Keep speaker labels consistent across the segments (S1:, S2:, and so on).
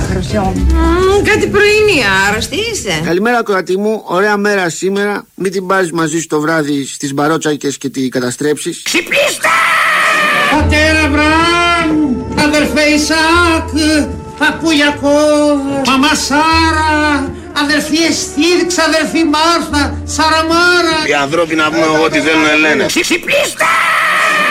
S1: χρυσό μου. Κάτι πρωινή, άρρωστη είσαι.
S2: Καλημέρα, κορατή μου. Ωραία μέρα σήμερα. Μην την πάρεις μαζί σου το βράδυ στις μπαρότσακες και τη καταστρέψεις.
S1: Ξυπνήστε!
S3: Πατέρα Βραμ, αδερφέ Ισάκ, παππούλιακό, μαμά Σάρα, αδερφή Εστίρξ, αδερφή Μάρθα, Σαραμάρα.
S2: Οι ανθρώποι να πούμε ό,τι θέλουν λένε.
S1: Ξυπνήστε!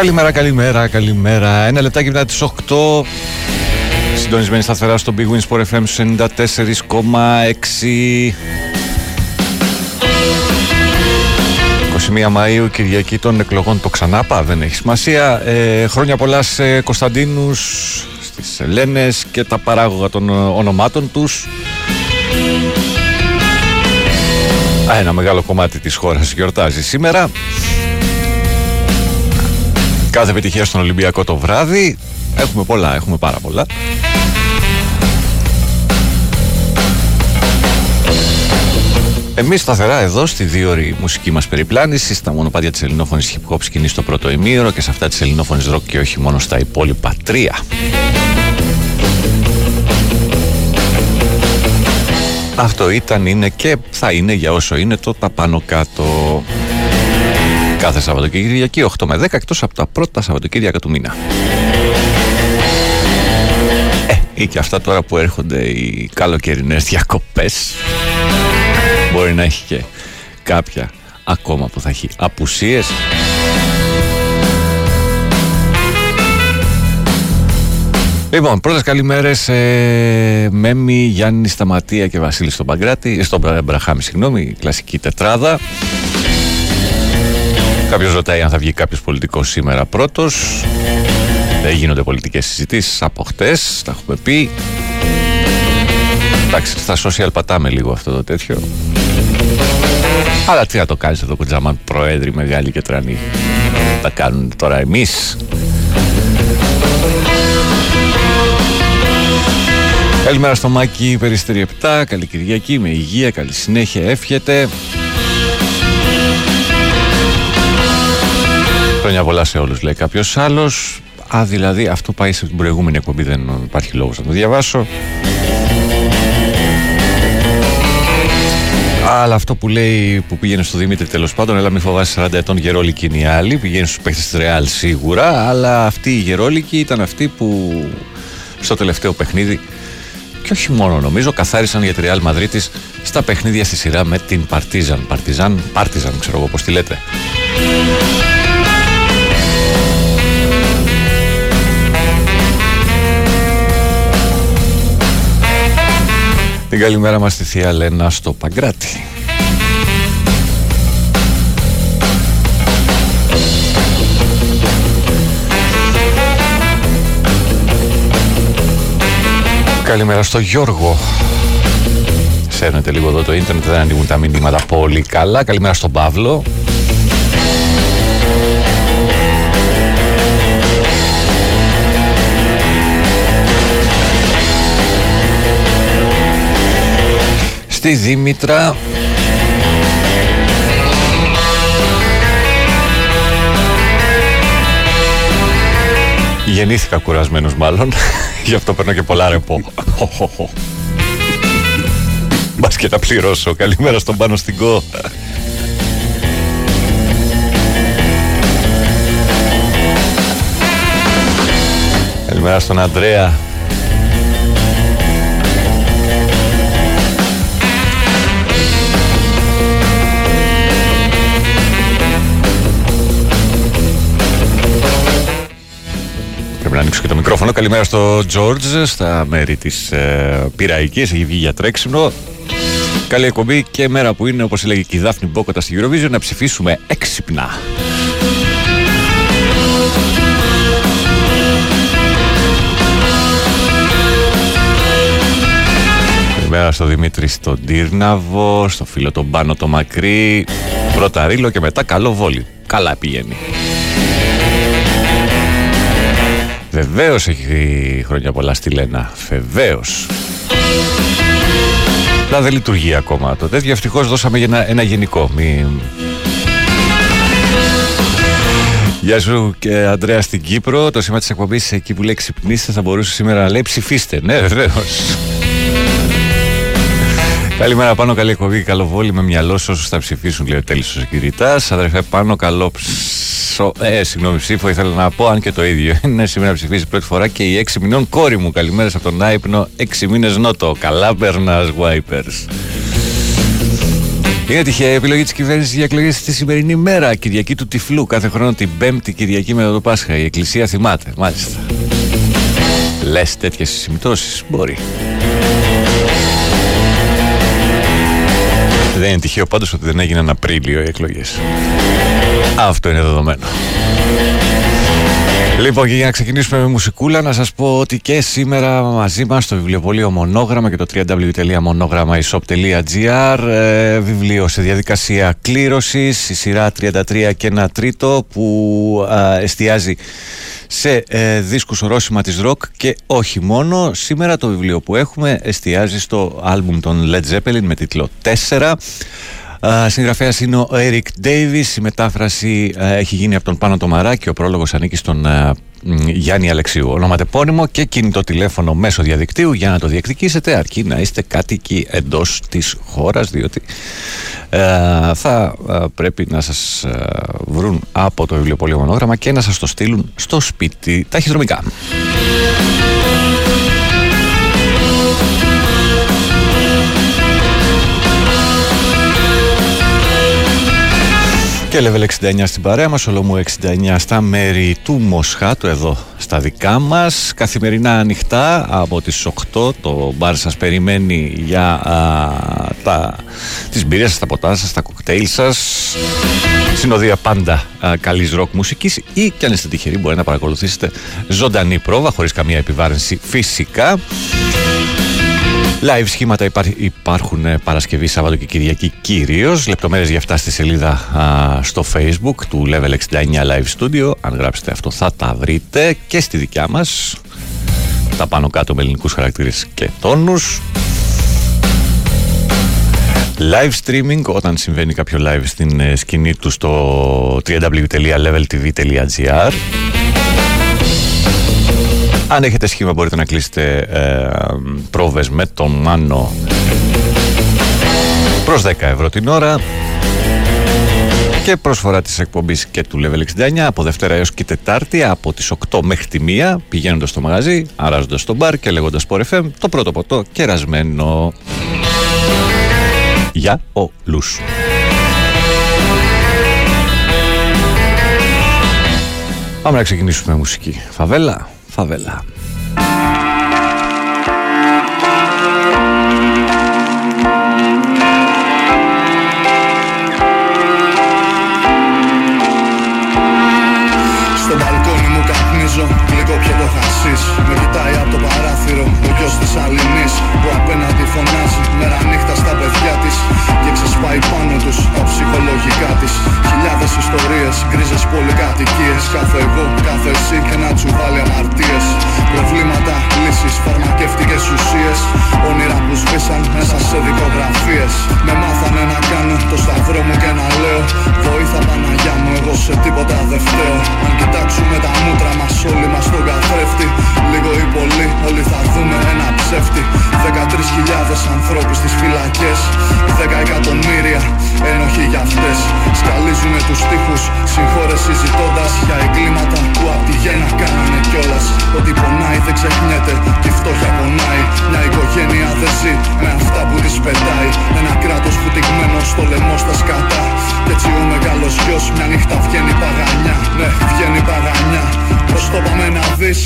S4: Καλημέρα, καλημέρα, καλημέρα. Ένα λεπτάκι μετά τις 8. Συντονισμένη σταθερά στο Big Wins Sport FM 94,6. 21 Μαΐου, Κυριακή των εκλογών, το ξανάπα, δεν έχει σημασία. Ε, χρόνια πολλά σε Κωνσταντίνους, στις Ελένες και τα παράγωγα των ονομάτων τους. Α, ένα μεγάλο κομμάτι της χώρας γιορτάζει σήμερα. Κάθε επιτυχία στον Ολυμπιακό το βράδυ. Έχουμε πολλά, έχουμε πάρα πολλά. Εμείς σταθερά εδώ στη δύο ώρη μουσική μας περιπλάνηση, στα μονοπάτια της ελληνόφωνης hip hop σκηνή στο πρώτο ημίωρο και σε αυτά της ελληνόφωνης rock και όχι μόνο στα υπόλοιπα τρία. Αυτό ήταν, είναι και θα είναι για όσο είναι το τα πάνω κάτω. Κάθε Σαββατοκύριακη 8 με 10 εκτός από τα πρώτα Σαββατοκύριακα του μήνα. Ε, ή και αυτά τώρα που έρχονται οι καλοκαιρινές διακοπές. Μπορεί να έχει και κάποια ακόμα που θα έχει απουσίες. Λοιπόν, πρώτες καλημέρες ε, Μέμι, Γιάννη Σταματία και Βασίλη στον Παγκράτη Στον Μπραχάμι, συγγνώμη, κλασική τετράδα Κάποιος ρωτάει αν θα βγει κάποιος πολιτικός σήμερα πρώτος. Δεν γίνονται πολιτικές συζητήσεις από χτες, τα έχουμε πει. Εντάξει, στα social πατάμε λίγο αυτό το τέτοιο. Αλλά τι να το κάνεις εδώ, Κουτζαμάν, προέδροι μεγάλοι και τρανοί. Τα κάνουν τώρα εμείς. Καλημέρα στο Μάκη Περιστέρι 7, καλή Κυριακή, με υγεία, καλή συνέχεια, εύχεται. Χρόνια πολλά σε όλους λέει κάποιος άλλος Α δηλαδή αυτό πάει σε την προηγούμενη εκπομπή Δεν υπάρχει λόγος να το διαβάσω Αλλά αυτό που λέει που πήγαινε στο Δημήτρη τέλος πάντων, έλα μην φοβάσαι 40 ετών γερόλικη είναι η άλλη. Πηγαίνει στους παίχτε της Ρεάλ σίγουρα, αλλά αυτή η γερόλικη ήταν αυτή που στο τελευταίο παιχνίδι και όχι μόνο νομίζω, καθάρισαν για τη Ρεάλ Μαδρίτης στα παιχνίδια στη σειρά με την Παρτίζαν. Παρτιζάν, Παρτιζάν, ξέρω εγώ πώς τη λέτε. Την καλημέρα μας στη Θεία Λένα στο Παγκράτη. Καλημέρα στο Γιώργο. Σέρνετε λίγο εδώ το ίντερνετ, δεν ανοίγουν τα μηνύματα πολύ καλά. Καλημέρα στον Παύλο. Στη Δήμητρα. Γεννήθηκα κουρασμένος μάλλον. Γι' αυτό παίρνω και πολλά ρεπό. Μπας και τα πληρώσω. Καλημέρα στον πάνω στην κό Καλημέρα στον Αντρέα να ανοίξω και το μικρόφωνο. Καλημέρα στο George, στα μέρη της ε, Πυραϊκής. Έχει βγει για τρέξιμο. Καλή εκπομπή και μέρα που είναι, όπως έλεγε και η Δάφνη Μπόκοτα στη Eurovision, να ψηφίσουμε έξυπνα. Καλημέρα στο Δημήτρη στον Τύρναβο, στο φίλο τον Πάνο το Μακρύ. Πρώτα ρίλο και μετά καλό βόλι. Καλά πηγαίνει. Βεβαίως έχει χρόνια πολλά στη Λένα. Βεβαίως. Αλλά δεν λειτουργεί ακόμα το τέτοιο. Ευτυχώς δώσαμε για ένα, ένα γενικό. Μη... Γεια σου και Αντρέα στην Κύπρο. Το σήμα της εκπομπής εκεί που λέει ξυπνήστε θα μπορούσε σήμερα να λέει ψηφίστε. Ναι, βεβαίως. Καλημέρα πάνω, καλή εκπομπή. Καλό βόλι με μυαλό σε όσους θα ψηφίσουν, λέει ο Τέλη ο Συγκυριτά. Αδερφέ πάνω, καλό ψω... Ε, συγγνώμη, ψήφο ήθελα να πω, αν και το ίδιο. Είναι σήμερα ψηφίσει πρώτη φορά και η 6 μηνών κόρη μου. Καλημέρα από τον Άϊπνο, 6 μήνες νότο. Καλά περνάς, Wipers. Είναι τυχαία επιλογή της κυβέρνησης για εκλογές στη σημερινή μέρα, Κυριακή του Τυφλού. Κάθε χρόνο την Πέμπτη Κυριακή μετά το Πάσχα. Η Εκκλησία θυμάται, μάλιστα. Λες τέτοιες συμπτώσεις, μπορεί. Είναι τυχαίο πάντως ότι δεν έγιναν Απρίλιο οι εκλογές. Αυτό είναι δεδομένο. Λοιπόν, και για να ξεκινήσουμε με μουσικούλα, να σας πω ότι και σήμερα μαζί μας στο βιβλιοπωλείο Μονόγραμμα και το www.monogrammashop.gr ε, βιβλίο σε διαδικασία κλήρωσης, η σειρά 33 και ένα τρίτο που ε, εστιάζει σε ε, δίσκους ορόσημα της rock και όχι μόνο. Σήμερα το βιβλίο που έχουμε εστιάζει στο άλμπουμ των Led Zeppelin με τίτλο 4. Uh, συγγραφέας είναι ο Eric Davis. Η μετάφραση uh, έχει γίνει από τον Πάνο Τομαρά και ο πρόλογος ανήκει στον uh, Γιάννη Αλεξίου. Ονοματεπώνυμο και κινητό τηλέφωνο μέσω διαδικτύου. Για να το διεκδικήσετε αρκεί να είστε κάτοικοι εντός της χώρας διότι θα πρέπει να σας βρουν από το βιβλιοπωλείο μονόγραμμα και να σας το στείλουν στο σπίτι ταχυδρομικά. Και level 69 στην παρέα μας, Ολομού 69 στα μέρη του Μοσχάτου εδώ στα δικά μας. Καθημερινά ανοιχτά από τις 8 το μπαρ σας περιμένει για α, τα, τις μπύρες σας, τα ποτά σας, τα κοκτέιλ σας. Συνοδεία πάντα α, καλής ροκ μουσικής ή κι αν είστε τυχεροί μπορεί να παρακολουθήσετε ζωντανή πρόβα χωρίς καμία επιβάρυνση φυσικά. Live σχήματα υπάρχουν ε, Παρασκευή, Σάββατο και Κυριακή κυρίως. Λεπτομέρειες για αυτά στη σελίδα στο Facebook του Level 69 Live Studio. Αν γράψετε αυτό, θα τα βρείτε και στη δικιά μας. Τα πάνω κάτω με ελληνικούς χαρακτήρες και τόνους. Live streaming όταν συμβαίνει κάποιο live στην ε, σκηνή του στο www.leveltv.gr αν έχετε σχήμα μπορείτε να κλείσετε ε, πρόβες με τον Μάνο προς 10 ευρώ την ώρα και προσφορά της εκπομπής και του Level 69 από Δευτέρα έως και Τετάρτη από τις 8 μέχρι τη 1 πηγαίνοντας στο μαγαζί, αράζοντας στο μπαρ και λέγοντας Sport FM το πρώτο ποτό κερασμένο για όλους. Πάμε να ξεκινήσουμε μουσική. Φαβέλα favela.
S5: Στο μπαλκόνι μου καπνίζω, λίγο πιο το χασίς Με κοιτάει από το παράθυρο ο γιος της Αλληνής Που απέναντι ψυχολογικά της. Χιλιάδες ιστορίες, γκρίζες πολυκατοικίες. Κάθε εγώ, κάθε εσύ και να τσουβάλει αμαρτίες. Προβλήματα, λύσεις, φαρμακευτικές ουσίες. Όνειρα που σβήσαν μέσα σε δικογραφίες. Με μάθανε να κάνω το σταυρό μου και να λέω Βοήθα Παναγιά μου, εγώ σε τίποτα δεν φταίω Αν κοιτάξουμε τα μούτρα μας όλοι μας τον καθρέφτη. Λίγο ή πολύ όλοι θα δούμε ένα ψεύτη. 13.000 ανθρώπους στις φυλακές. 10 εκατομμύρια ένοχοι για αυτές Σκαλίζουνε τους τείχους συγχώρεση ζητώντας Για εγκλήματα που απ' τη γέννα κάνανε κιόλας. Ότι πονάει δεν ξεχνιέται και η φτώχεια πονάει. Μια οικογένεια δεν ζει με αυτά που της πετάει. Ένα κράτος τυγμένο στο λαιμό στα σκατά. Κι έτσι ο μεγάλος γιος μια νύχτα βγαίνει παγανιά Ναι βγαίνει παγανιά Πώς το πάμε να δεις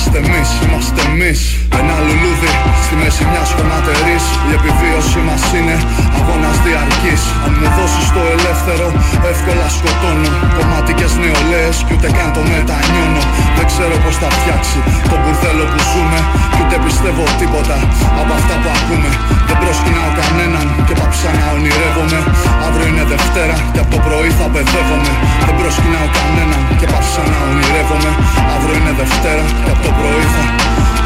S5: είμαστε εμείς, είμαστε εμείς. Ένα λουλούδι στη μέση μιας χωματερής. Η επιβίωση μας είναι αγώνας διαρκής. Αν μου δώσεις το ελεύθερο εύκολα σκοτώνω. Κομματικές νεολαίες κι ούτε καν το μετανιώνω. Δεν ξέρω πως θα φτιάξει το μπουρδέλο που ζούμε. Κι ούτε πιστεύω τίποτα από αυτά που ακούμε. Δεν προσκυνάω κανέναν και πάψα να ονειρεύομαι. Αύριο είναι Δευτέρα και από το πρωί θα παιδεύομαι. Δεν προσκυνάω κανέναν και πάψα να ονειρεύομαι. Αύριο είναι Δευτέρα και από το πρωί θα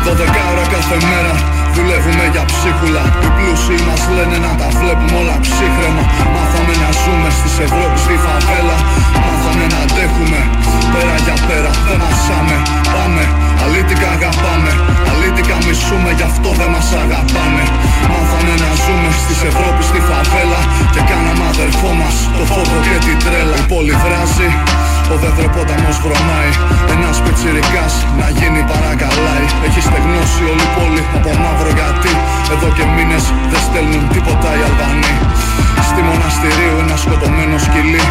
S5: 12 ώρα κάθε μέρα. Δουλεύουμε για ψίχουλα. Οι πλούσιοι μας λένε να τα βλέπουμε όλα ψύχρεμα. Μάθαμε να ζούμε στις Ευρώπη στη φαβέλα. Μάθαμε να αντέχουμε Πέρα για πέρα. Δεν μασάμε. Πάμε. Αλήτικα αγαπάμε. Αλήτικα μισούμε γι' αυτό δεν μας αγαπάνε Μάθαμε να ζούμε στις Ευρώπη στη φαβέλα. Και κάναμε αδερφό μας το φόβο και την τρέλα. Η πόλη βράζει ο δεδροπόταμος βρωμάει Ένας πιτσιρικάς να γίνει παρακαλάει. Έχει στεγνώσει όλη η πόλη από μαύρο γιατί. Εδώ και μήνες δεν στέλνουν τίποτα οι Αλβανοί. Στη μοναστηρίου ένα σκοτωμένο σκυλί.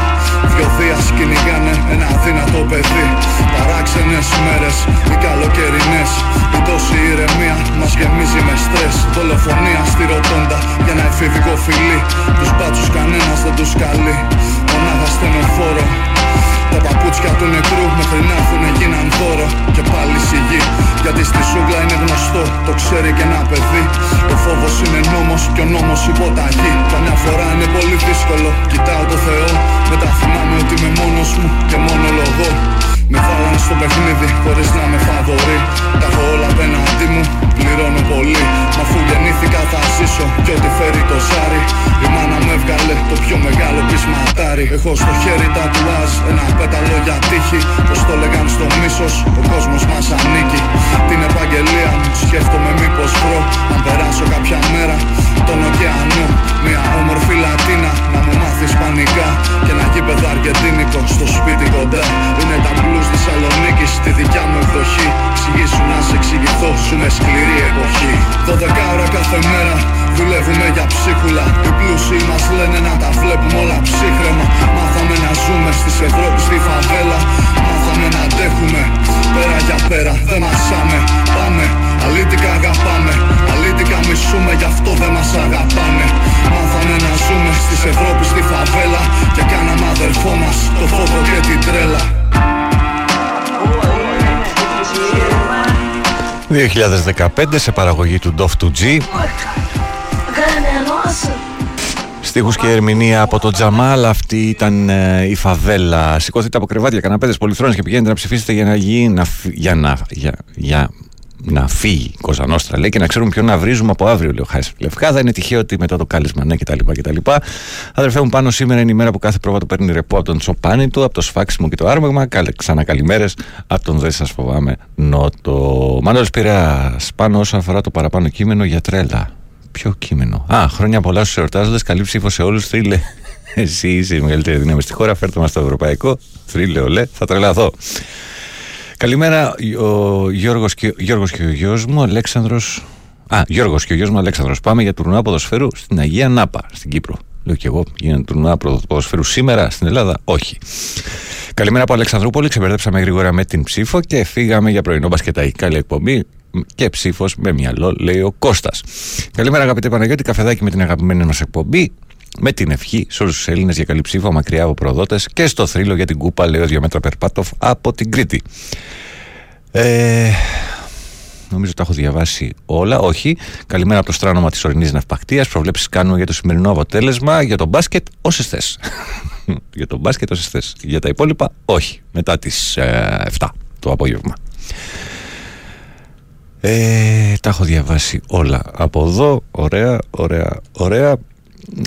S5: Δυο δίας κυνηγάνε ένα αδύνατο παιδί. Παράξενες μέρες, οι καλοκαιρινές. Η τόση ηρεμία μας γεμίζει με στρες. Δολοφονία στη ροτόντα για ένα εφηβικό φιλί. Τους μπάτσους κανένας δεν τους καλεί. Μονάχα στενοφόρο τα παπούτσια του νεκρού μέχρι να έρθουνε γίναν δώρο Και πάλι σιγή Γιατί στη σούγκλα είναι γνωστό Το ξέρει και ένα παιδί. Ο φόβος είναι νόμος και ο νόμος υποταγή. Καμιά φορά είναι πολύ δύσκολο Κοιτάω το Θεό. Μετά θυμάμαι ότι είμαι μόνος μου και μόνο λογό με βάλαν στο παιχνίδι χωρίς να με φαβορεί. Τα έχω όλα απέναντί μου, πληρώνω πολύ. Μα αφού γεννήθηκα θα ζήσω κι ό,τι φέρει το ζάρι. Η μάνα με έβγαλε το πιο μεγάλο πισματάρι Έχω στο χέρι τα τουάζ, ένα πέταλο για τύχη. Πως το λέγαν στο μίσος, ο κόσμος μας ανήκει. Την επαγγελία μου σκέφτομαι μήπως βρω. Αν περάσω κάποια μέρα τον ωκεανό. Μια όμορφη Λατίνα να μου μάθεις ισπανικά Και ένα γήπεδο αργεντίνικο στο σπίτι κοντά. Είναι τα blues Θεσσαλονίκη στη δικιά μου εκδοχή. Εξηγήσου να σε εξηγηθώ, σου είναι σκληρή εποχή. 12 ώρα κάθε μέρα δουλεύουμε για ψίχουλα. Οι πλούσιοι μας λένε να τα βλέπουμε όλα ψύχρεμα. Μάθαμε να ζούμε στις Ευρώπη στη φαβέλα. Μάθαμε να αντέχουμε πέρα για πέρα δεν μασάμε. Πάμε, αλήτικα αγαπάμε. Αλήτικα μισούμε γι' αυτό δεν μας αγαπάνε Μάθαμε να ζούμε στις Ευρώπη στη φαβέλα. Και κάναμε αδερφό μας το φόβο και την τρέλα
S4: 2015 σε παραγωγή του Dove 2G Στίχους και ερμηνεία από τον Τζαμάλ Αυτή ήταν ε, η φαβέλα. Σηκώθείτε από κρεβάτια, καναπέδες, πολυθρόνες Και πηγαίνετε να ψηφίσετε για να, γίνει, να, για, να, για, για να φύγει η Κοζανόστρα λέει και να ξέρουμε ποιον να βρίζουμε από αύριο λέει ο Χάρης Λευκά δεν είναι τυχαίο ότι μετά το κάλισμα ναι κτλ. κτλ. Αδερφέ μου πάνω σήμερα είναι η μέρα που κάθε πρόβατο παίρνει ρεπό από τον τσοπάνι του, από το σφάξιμο και το άρμεγμα. Ξανακαλημέρες από τον Δεν σας φοβάμαι νότο. Μάνος πήρα πάνω όσον αφορά το παραπάνω κείμενο για τρέλα. Ποιο κείμενο; Α, χρόνια πολλά στους εορτάζοντες. Καλή ψήφο σε όλους. Θρύλε. Εσύ είσαι η μεγαλύτερη δύναμη στη χώρα. Φέρτε μας στο ευρωπαϊκό. Θρύλε, ολέ. Θα τρελαθώ. Καλημέρα, ο Γιώργος και, Γιώργος και ο γιος μου, Αλέξανδρος... Α, Γιώργος και ο γιος μου, Αλέξανδρος. Πάμε για τουρνουά ποδοσφαίρου στην Αγία Νάπα, στην Κύπρο. Λέω και εγώ, γίνεται τουρνουά ποδοσφαίρου σήμερα στην Ελλάδα. Όχι. Καλημέρα από Αλεξανδρούπολη. Ξεμπερδέψαμε γρήγορα με την ψήφο και φύγαμε για πρωινό μπασκετάκι. Καλή εκπομπή και ψήφος με μυαλό, λέει ο Κώστας. Καλημέρα, αγαπητέ Παναγιώτη. Καφεδάκι με την αγαπημένη μας εκπομπή. Με την ευχή σε όλους τους Έλληνες για καλή ψήφο μακριά από προδότες και στο θρύλο για την κούπα, λέει ο Διαμέτρα Περπάτοφ από την Κρήτη. Ε, νομίζω τα έχω διαβάσει όλα. Όχι. Καλημέρα από το στράνομα της ορεινής ναυπακτίας. Προβλέψεις κάνουμε για το σημερινό αποτέλεσμα. Για το μπάσκετ, όσες θες. για το μπάσκετ, όσες θες. Για τα υπόλοιπα, όχι. Μετά τις ε, 7 το απόγευμα. Ε, τα έχω διαβάσει όλα από εδώ. Ωραία, ωραία, ωραία.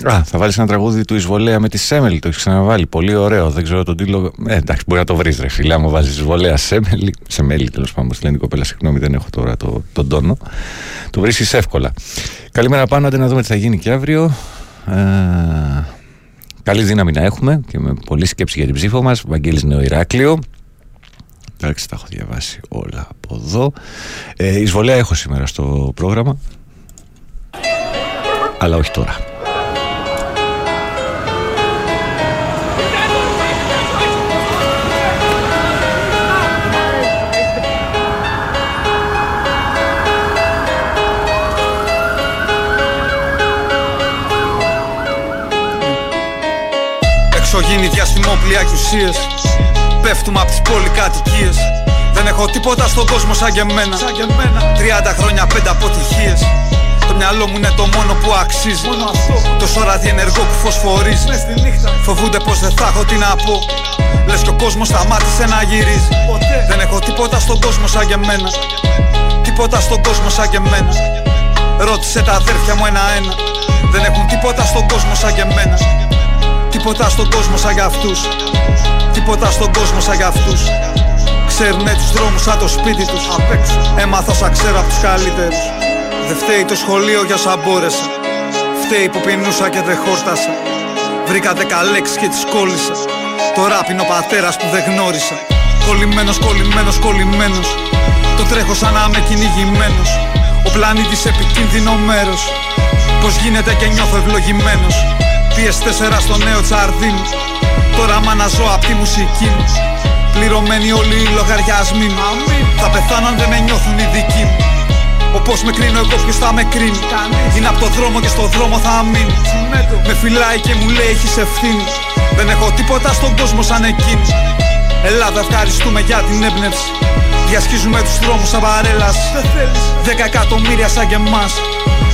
S4: Α, θα βάλεις ένα τραγούδι του Ισβολέα με τη Σέμελη. Το έχεις ξαναβάλει. Πολύ ωραίο. Δεν ξέρω τον τίτλο. Ε, εντάξει, μπορεί να το βρεις, ρε φίλε. Άμα βάζει Ισβολέα Σέμελη. Σεμέλη, τέλος πάντων. Στη λένε η κοπέλα, συγγνώμη, δεν έχω τώρα το, τον τόνο. Το βρίσκεις εύκολα. Καλημέρα πάνω, να δούμε τι θα γίνει και αύριο. Ε, καλή δύναμη να έχουμε και με πολλή σκέψη για την ψήφο μας. Βαγγέλης Νεοηράκλειο. Εντάξει, τα έχω διαβάσει όλα από εδώ. Ε, εισβολέα έχω σήμερα στο πρόγραμμα. Αλλά όχι τώρα.
S6: Έχω γίνει διαστημόπλια και ουσίες Πέφτουμε απ' τις πολυκατοικίες Δεν έχω τίποτα στον κόσμο σαν και εμένα 30 χρόνια πέντε αποτυχίες το μυαλό μου είναι το μόνο που αξίζει. Το ράδι ενεργό που φωσφορίζει. Φοβούνται πως δεν θα έχω τι να πω. Λες και ο κόσμος σταμάτησε να γυρίζει. Δεν έχω τίποτα στον κόσμο σαν και μένα. Τίποτα στον κόσμο σαν και μένα. Ρώτησε τα αδέρφια μου ένα-ένα. Δεν έχουν τίποτα στον κόσμο σαν και μένα. Τίποτα στον κόσμο σαν για αυτούς. Τίποτα στον κόσμο σαν για αυτούς. Ξέρουνε τους δρόμους σαν το σπίτι τους. Έμαθα σαν ξέρω από τους καλύτερους. Δεν φταίει το σχολείο για όσα μπόρεσα. Φταίει που πεινούσα και δεν χόρτασα. Βρήκα δέκα λέξεις και τις κόλλησα. Τώρα πίνω πατέρας που δεν γνώρισα. Κολλημένος, κολλημένος, κολλημένος. Το τρέχω σαν να είμαι κυνηγημένος. Ο πλανήτης επικίνδυνο μέρος. Πως γίνεται και νιώθω ευλογημένος. PS4 στο νέο τσαρδί Τώρα μ' ζω απ' τη μουσική. Μου. Πληρωμένοι όλοι οι λογαριασμοί. Μου. Θα πεθάνω αν δεν με νιώθουν οι δικοί μου. Όπως με κρίνω εγώ ποιος θα με κρίνει. Είναι από το δρόμο και στο δρόμο θα μείνει Με φυλάει και μου λέει έχεις ευθύνη Δεν έχω τίποτα στον κόσμο σαν εκείνη. Ελλάδα ευχαριστούμε για την έμπνευση. Διασχίζουμε τους δρόμους σαν παρέλαση. Δέκα εκατομμύρια σαν και εμάς.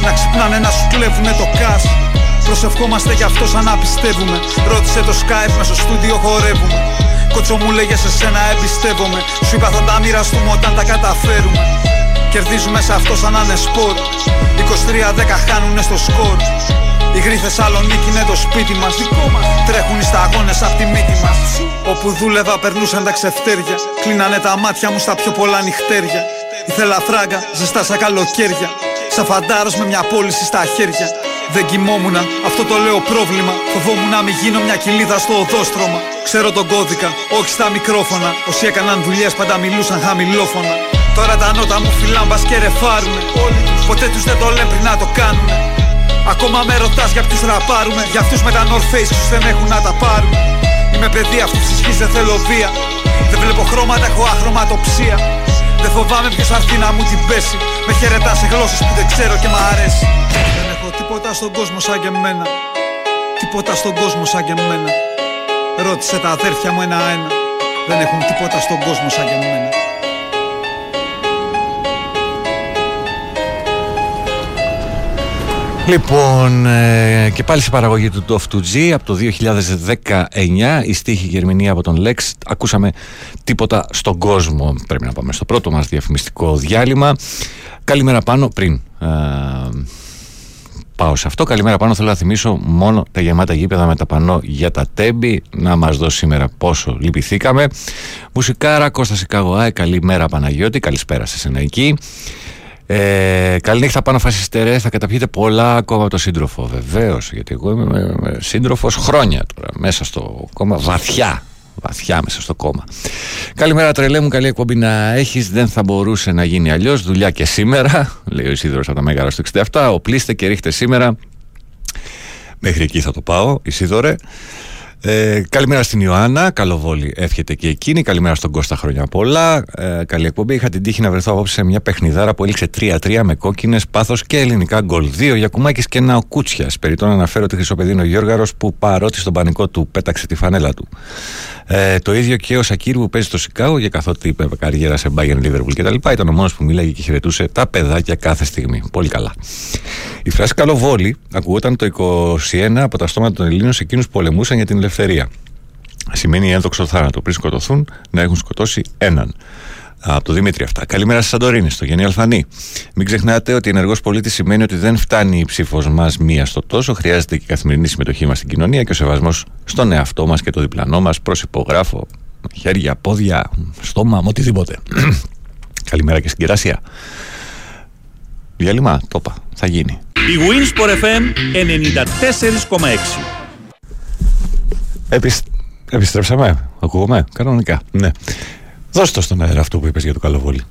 S6: Να ξυπνάνε να σου κλέβουνε το κας Προσευχόμαστε γι' αυτό σαν να πιστεύουμε. Ρώτησε το Skype μέσα στο στούντιο χορεύουμε. Κότσο μου λέγε σε σένα εμπιστεύομαι. Σου είπα θα τα μοιραστούμε όταν τα καταφέρουμε. Κερδίζουμε σε αυτό σαν να είναι σπορ. 23-10 χάνουνε στο σκορ. Η γρή Θεσσαλονίκη είναι το σπίτι μας. Τρέχουν οι σταγόνες απ' τη μύτη μας. Όπου δούλευα περνούσαν τα ξεφτέρια. Κλείνανε τα μάτια μου στα πιο πολλά νυχτέρια. Ήθελα φράγκα, ζεστά σαν καλοκαίρια. Σαν φαντάρος με μια πώληση στα χέρια Δεν κοιμόμουνα, αυτό το λέω πρόβλημα. Φοβόμουν να μην γίνω μια κοιλίδα στο οδόστρωμα. Ξέρω τον κώδικα, όχι στα μικρόφωνα. Όσοι έκαναν δουλειές πάντα μιλούσαν χαμηλόφωνα. Τώρα τα νότα μου φυλάν μπας και ρεφάρουνε. Ποτέ τους δεν το λένε πριν να το κάνουνε. Ακόμα με ρωτάς για ποιους ραπάρουμε Για αυτούς με τα North Face τους δεν έχουν να τα πάρουν Είμαι παιδί αυτής της γης δεν θέλω βία. Δεν βλέπω χρώματα έχω αχρωματοψία Δεν φοβάμαι ποιος θα έρθει να μου την πέσει. Με χαιρετάς σε γλώσσες που δεν ξέρω και μ' αρέσει. Δεν έχω τίποτα στον κόσμο σαν και εμένα. Τίποτα στον κόσμο σαν και εμένα. Ρώτησε τα αδέρφια μου ένα-ένα. Δεν έχουν τίποτα στον κόσμο σαν και εμένα.
S4: Λοιπόν, ε, και πάλι σε παραγωγή του Tough 2G από το 2019 η στίχη γερμηνία από τον Lex. Ακούσαμε τίποτα στον κόσμο. Πρέπει να πάμε στο πρώτο μας διαφημιστικό διάλειμμα. Καλημέρα πάνω πριν ε, πάω σε αυτό. Καλημέρα πάνω. Θέλω να θυμίσω μόνο τα γεμάτα γήπεδα με τα πανό για τα τέμπη να μας δώσει σήμερα πόσο λυπηθήκαμε. Μουσικάρα Κώστας Ικαγωάη καλημέρα Παναγιώτη. Καλησπέρα σε σένα εκεί. Ε, καληνύχτα πάνω φασιστερές, θα καταπιείτε πολλά ακόμα από το σύντροφο. Βεβαίως, γιατί εγώ είμαι σύντροφος χρόνια τώρα, μέσα στο κόμμα, βαθιά. Βαθιά μέσα στο κόμμα. Καλημέρα, τρελέ μου. Καλή εκπομπή να έχεις. Δεν θα μπορούσε να γίνει αλλιώς. Δουλειά και σήμερα, λέει ο Ισίδωρος από τα Μέγαρα στο 67. Οπλίστε και ρίχτε σήμερα. Μέχρι εκεί θα το πάω, Ισίδωρε. Ε, καλημέρα στην Ιωάννα, καλοβόλη εύχεται και εκείνη. Καλημέρα στον Κώστα χρόνια πολλά. Ε, καλή εκπομπή. Είχα την τύχη να βρεθώ απόψε σε μια παιχνιδάρα που έληξε 3-3 με κόκκινες, πάθος και ελληνικά γκολ. Δύο Γιακουμάκης και ένα ο Κούτσια. Περιτώ να αναφέρω τη Χρυσοπεδίνο Γιώργαρος που παρότι στον πανικό του πέταξε τη φανέλα του. Ε, το ίδιο και ο Σακύρ που παίζει στο Σικάγο και καθότι είπε καριέρα σε Bayern Liverpool κτλ. Ήταν ο μόνος που μίλαγε και χαιρετούσε τα παιδάκια κάθε στιγμή. Πολύ καλά. Η φράση καλοβόλη ακούγονταν το 21 από τα στόματα των Ελλήνων σε εκείνους που πολεμούσαν για την ελευθερία. Σημαίνει ένδοξο θάνατο. Πριν σκοτωθούν, να έχουν σκοτώσει έναν. Από το Δημήτρη αυτά. Καλημέρα σας, Σαντορίνη, στο Γενή Αλφανή. Μην ξεχνάτε ότι ενεργός πολίτης σημαίνει ότι δεν φτάνει η ψήφος μας μία στο τόσο. Χρειάζεται και η καθημερινή συμμετοχή μας στην κοινωνία και ο σεβασμός στον εαυτό μας και το διπλανό μας. Προσυπογράφω χέρια, πόδια, στόμα, με οτιδήποτε. Καλημέρα και στην κεράσια. Διάλειμμα, το είπα, θα γίνει.
S7: Η Winsport FM 94,6
S4: Επιστρέψαμε, ακούγομαι, κανονικά, ναι. Δώστε το στον αέρα αυτό που είπες για το καλοβόλι.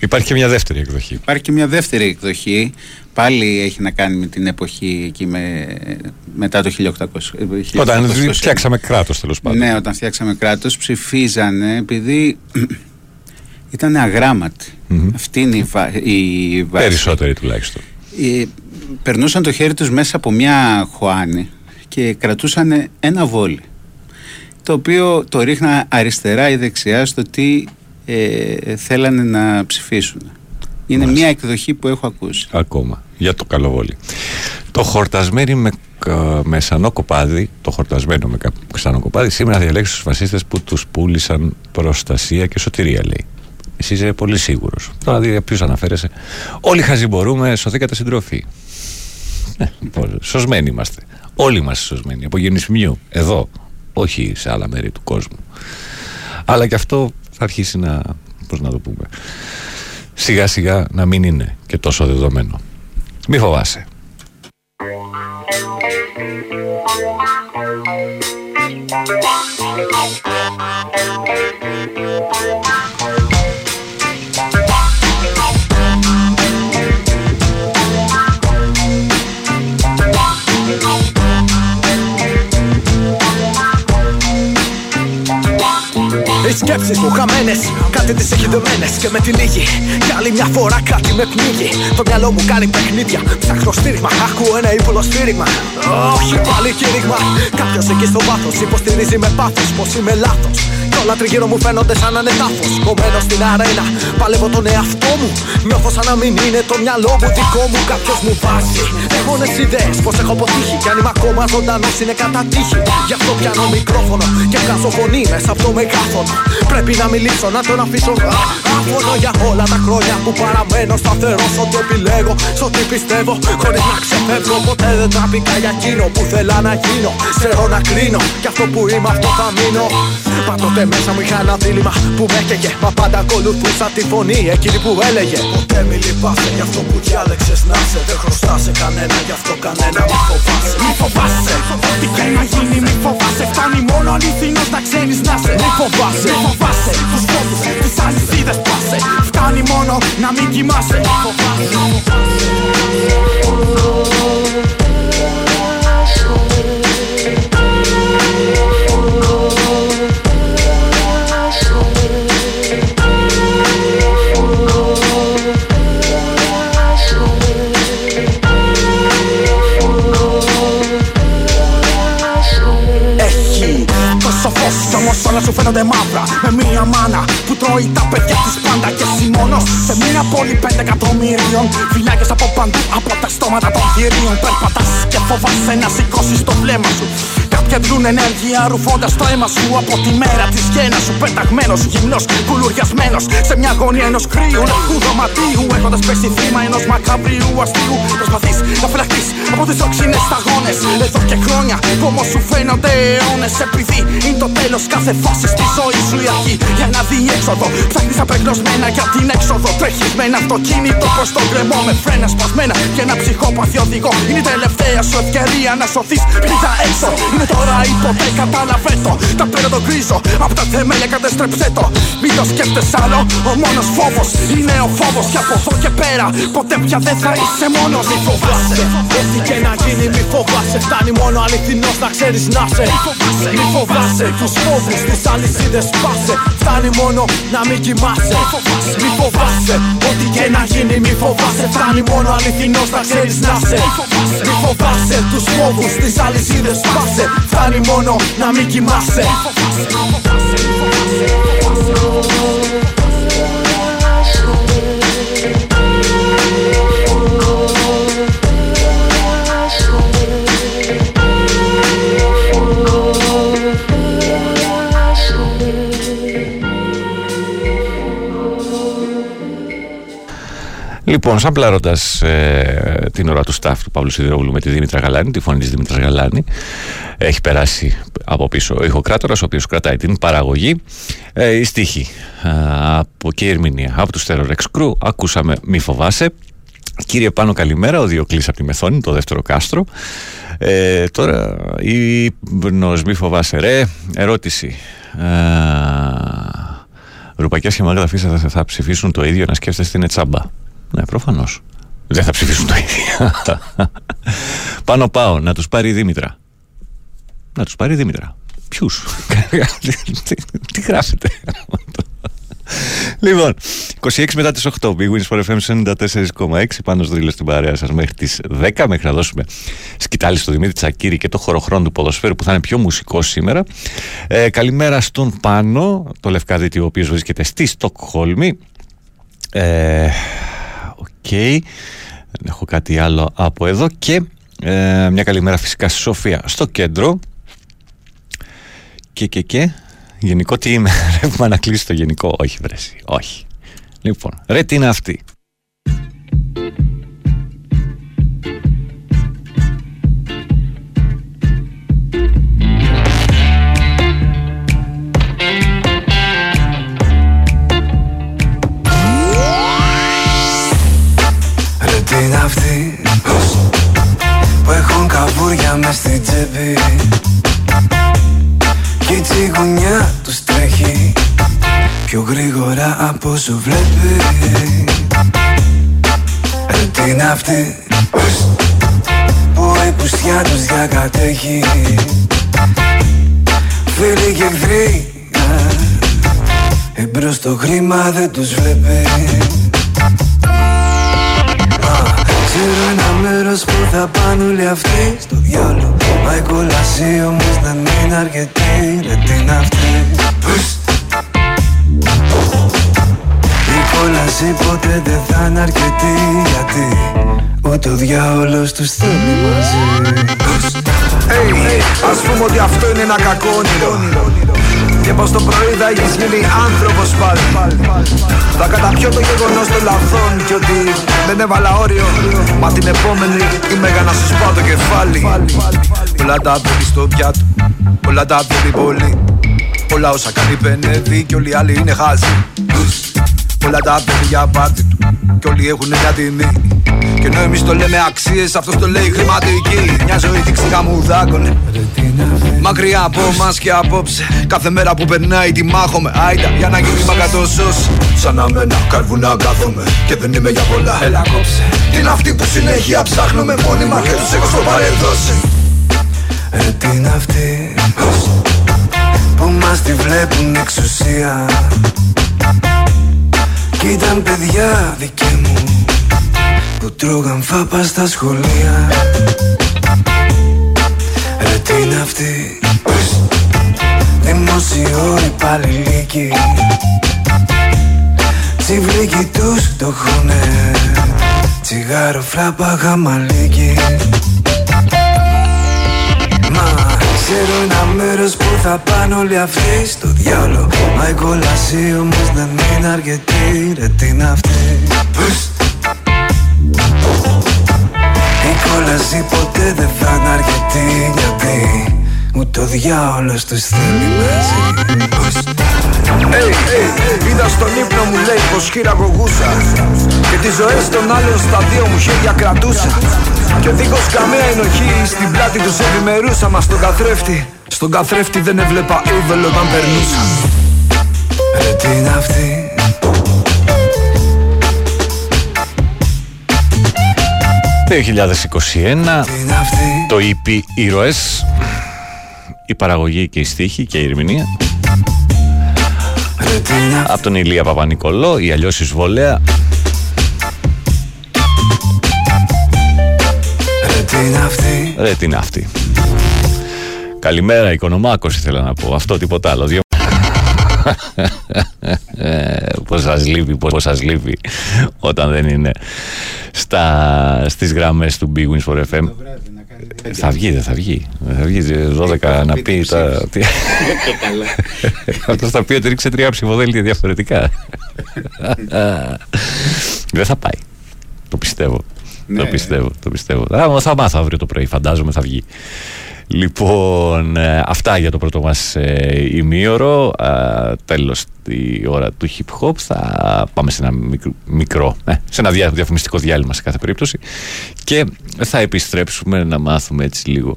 S4: Υπάρχει και μια δεύτερη εκδοχή.
S8: Υπάρχει και μια δεύτερη εκδοχή. Πάλι έχει να κάνει με την εποχή εκεί με, μετά το 1800. 1800
S4: όταν φτιάξαμε κράτος τέλος πάντων.
S8: Ναι, όταν φτιάξαμε κράτος ψηφίζανε επειδή ήταν αγράμματοι. Mm-hmm. Αυτή είναι η, βα... η βάση.
S4: Περισσότεροι τουλάχιστον.
S8: περνούσαν το χέρι τους μέσα από μια χωάνη και κρατούσαν ένα βόλι το οποίο το ρίχνα αριστερά ή δεξιά στο τι ε, θέλανε να ψηφίσουν. Είναι μια εκδοχή που έχω ακούσει.
S4: Ακόμα. Για το καλοβόλι. Το χορτασμένο με, κα- με σανό κοπάδι, το χορτασμένο με κα- σανό κοπάδι, σήμερα θα διαλέξει του φασίστες που τους πούλησαν προστασία και σωτηρία, λέει. Εσύ είσαι πολύ σίγουρος. Τώρα δει ποιου αναφέρεσαι. Όλοι χαζοί μπορούμε, σωθήκατε συντροφή. Ε, λοιπόν, σωσμένοι είμαστε. Όλοι είμαστε σωσμένοι. Από γεννησιμιού. Εδώ. Όχι σε άλλα μέρη του κόσμου. Αλλά και αυτό θα αρχίσει να. Πώς να το πούμε. Σιγά σιγά να μην είναι και τόσο δεδομένο. Μη φοβάσαι.
S9: Οι σκέψεις μου χαμένες, κάτι τις έχει δεμένες Και με τυλίγει, για άλλη μια φορά κάτι με πνίγει. Το μυαλό μου κάνει παιχνίδια, ψάχνω στήριγμα Ακούω ένα ύπουλο σφύριγμα, όχι πάλι κήρυγμα. Κάποιος εκεί στο βάθος υποστηρίζει με πάθος πως είμαι λάθος. Κι όλα τριγύρω μου φαίνονται σαν να είναι τάφος. Κομμένο στην αρένα, παλεύω τον εαυτό μου. Νιώθω σαν να μην είναι το μυαλό μου δικό μου. Κάποιος μου βάζει αιώνες ιδέες. Πως έχω αποτύχει. Κι αν είμαι ακόμα ζωντανός είναι κατά τύχη. Γι' αυτό πιάνω μικρόφωνο και βγάζω φωνή μέσα από το μεγάφωνο Πρέπει να μιλήσω, να τον αφήσω α- άφωνο Για όλα τα χρόνια που παραμένω σταθερός. Ό,τι επιλέγω, σ' ό,τι πιστεύω Χωρίς να ξεφεύγω, ποτέ δεν τραπήκα για εκείνο που θέλα να γίνω. Ξέρω να κρίνω, κι αυτό που είμαι αυτό θα μείνω. Πάντοτε μέσα μου είχα ένα δίλημα που με έκαιγε. Μα πάντα ακολουθούσα τη φωνή εκείνη που έλεγε. Ποτέ μη λυπάσαι για αυτό που διάλεξες να σε Δεν χρωστά σε κανένα, γι' αυτό κανένα. Μη φοβάσαι Μη φοβάσαι, τι και να γίνει μη φοβάσαι. Φτάνει μόνο αληθινός να ξέρεις να σε Μη φοβάσαι, μη φοβάσαι. Τους φόβους, τις αλυσίδες πάσε. Φτάνει μόνο να μην κοιμάσαι. Μη φοβάσαι σου φαίνονται μαύρα. Με μία μάνα που τρώει τα παιδιά της πάντα Και εσύ μόνος. Σε μία πόλη πέντε εκατομμυρίων. Φυλάκες από παντού από τα στόματα των θηρίων. Περπατάς και φοβάσαι να σηκώσεις το βλέμμα σου Κάποιοι αντλούν ενέργεια ρουφώντας το αίμα σου Από τη μέρα της γέννας σου πεταγμένος Γυμνός, κουλουριασμένος σε μια γωνία ενός κρύου Λευκού δωματίου έχοντας πέσει θύμα ενός μακαμπρίου αστείου. Προσπαθείς να φυλαχτείς από τις όξινες σταγόνες Εδώ και χρόνια που όμως σου φαίνονται αιώνες. Επειδή είναι το τέλος κάθε φάσης στη ζωής σου η αρχή Για ένα διέξοδο ψάχνεις απεγνωσμένα για την έξοδο. Τρέχεις με ένα αυτοκίνητο προς τον κρεμό Με φρένα σπασμένα και ένα ψυχόπαθι οδηγό Είναι η τελευταία σου ευκαιρία να σωθείς πριν τα έξω. Είναι τώρα ή ποτέ κατάλαβε το Τα πέρα το γκρίζω από τα θεμέλια κατέστρεψέ το Μην το σκέφτεσαι άλλο Ο μόνος φόβος είναι ο φόβος. Και από εδώ και πέρα ποτέ πια δεν θα είσαι μόνος. Μη φοβάσαι Ό,τι και να γίνει μη φοβάσαι. Φτάνει μόνο αληθινός να ξέρεις να σε Μη φοβάσαι. Μη φοβάσαι τους φόβους τις αλυσίδες σπάσε. Φτάνει μόνο να μην κοιμάσαι. Μη φοβάσαι. Μη φοβάσαι Ό,τι και να γίνει μη φοβάσαι. Φτάνει μόνο αληθινός να ξέρεις να σε Μη φοβάσαι τους φόβους τις αλυσίδες σπάσε Φτάνει μόνο να μην κοιμάσαι
S4: Λοιπόν, σαν πλάροντα ε, την ώρα του staff του Παύλου Σιδηρόγλου με τη Δήμητρα Γαλάνη, τη φωνή της Δήμητρας Γαλάνη, έχει περάσει από πίσω ο ηχοκράτορας, ο οποίος κρατάει την παραγωγή. Ε, η στίχη ε, από και η ερμηνεία από τους Terror X Crew. Ακούσαμε Μη φοβάσαι. Κύριε Πάνο, καλημέρα. Ο Διοκλής από τη Μεθόνη, το δεύτερο κάστρο. Ε, τώρα, η Μπνος, μη φοβάσαι, ρε. Ερώτηση. Ε, Ρουπακιά και Μάγδα θα, θα, θα ψηφίσουν το ίδιο να σκέφτεστε είναι τσάμπα. Ναι, προφανώς. Δεν θα ψηφίσουν το ίδιο. Πάνω πάω να τους πάρει η Δήμητρα. Να τους πάρει η Δήμητρα. Ποιους; τι, τι γράφετε; Λοιπόν, 26 μετά τις 8, Big Wins for FM 94,6 πάνω στο στην παρέα σας μέχρι τις 10 μέχρι να δώσουμε σκητάλη στο Δημήτρη Τσακύρη και το χωροχρόνο του ποδοσφαίρου που θα είναι πιο μουσικός σήμερα. Ε, καλημέρα στον Πάνο, το Λευκαδίτη ο οποίος βρίσκεται στη Στοκχόλμη. Ε, Οκ, δεν έχω κάτι άλλο από εδώ και ε, μια καλημέρα φυσικά στη Σοφία στο κέντρο και και και Γενικό τι είμαι, ρεύμα να κλείσει το γενικό. Όχι, βρέσει. Όχι. Λοιπόν, ρε, τι είναι αυτή;
S10: Καβούρια μες στην τσέπη. Κι η τσιγουνιά τους τρέχει. Πιο γρήγορα από όσο βλέπεις. Ρε τι είναι αυτή Που η πουστιά τους διακατέχει. Φίλοι και εχθροί Εμπρός το χρήμα δεν τους βλέπει. Ξέρω ένα μέρος που θα πάνε όλοι αυτοί στο διάλο Μα η κόλαση όμως δεν είναι αρκετή Δεν την αυτή. Η κόλαση ποτέ δεν θα είναι αρκετή Γιατί ούτε ο διάολος τους θέλει μαζί.
S11: Hey, ας πούμε ότι αυτό είναι ένα κακό όνειρο Και πως το πρωί θα έχεις γίνει άνθρωπος πάλι. Θα καταπιώ το γεγονός των λαθών Και ότι δεν έβαλα όριο. Μα την επόμενη είμαι για να σου σπάω το κεφάλι. Όλα τα θέλει στο πιάτο Όλα τα θέλει πολύ. Όλα όσα κάνει πενεύει Και όλοι οι άλλοι είναι χάζοι Όλα τα θέλει για πάρτι του Και όλοι έχουν μια τιμή και ενώ εμείς το λέμε αξίες, αυτός το λέει χρηματική. Μια ζωή δείξει χαμουδάκωνε Μακριά από μας και απόψε. Κάθε μέρα που περνάει τη μάχομαι. Άιντα για να γίνει μακατοσός Σαν να μένα καρβουνά κάθομαι Και δεν είμαι για πολλά. Έλα κόψε. Τι είναι αυτή που συνέχεια ψάχνουμε μόνιμα Και τους έχω στο παρελθόν.
S10: Ρε τι είναι αυτή; Που μας τη βλέπουν εξουσία. Κι ήταν παιδιά δικέ μου Που τρώγαν φάπα στα σχολεία. Ρε τι είναι αυτή; Δημοσιό υπαλληλίκη. Τσιβλίκι τους το χουνε Τσιγάρο φράπα γαμαλίκι. Μα ξέρω ένα μέρος που θα πάνε όλοι αυτοί στο διάλο Μα η κόλαση όμως δεν είναι αρκετή Ρε τι είναι αυτή; Η κόλαση ποτέ δεν θα είναι αρκετή Γιατί ούτε ο διάολος τους θέλει μαζί.
S11: Hey, hey, είδα στον ύπνο μου λέει πως χειραγωγούσα. Και τις ζωές των άλλων στα δύο μου χέρια κρατούσα. Και δίχως καμία ενοχή στην πλάτη τους ευημερούσα. Μα στον καθρέφτη, στον καθρέφτη δεν έβλεπα evil όταν περνούσα.
S10: Ρε τι είναι αυτή;
S4: «2021» το EP «Ήρωες» η παραγωγή και η στίχη και η ερμηνεία. Από τον Ηλία Παπα-Νικολό ή αλλιώς εισβολέα Ρε τι είναι αυτή. Καλημέρα Οικονομάκος ήθελα να πω. Αυτό τίποτα άλλο. Δύο... Πώς σας λείπει Πώς σας λείπει Όταν δεν είναι στα, Στις γραμμές του Big Wins for FM θα βγει, δεν θα βγει. Θα βγει 12 να πει τα. Αυτός θα πει ότι ρίξε τρία ψηφοδέλτια διαφορετικά. Δεν θα πάει. Το πιστεύω. Το πιστεύω. Το πιστεύω. Θα μάθω αύριο το πρωί, φαντάζομαι θα βγει. Λοιπόν, αυτά για το πρώτο μας ε, ημίωρο. τέλος η ώρα του hip hop. Θα πάμε σε ένα μικρό, ε, σε ένα διαφημιστικό διάλειμμα σε κάθε περίπτωση. Και θα επιστρέψουμε να μάθουμε έτσι λίγο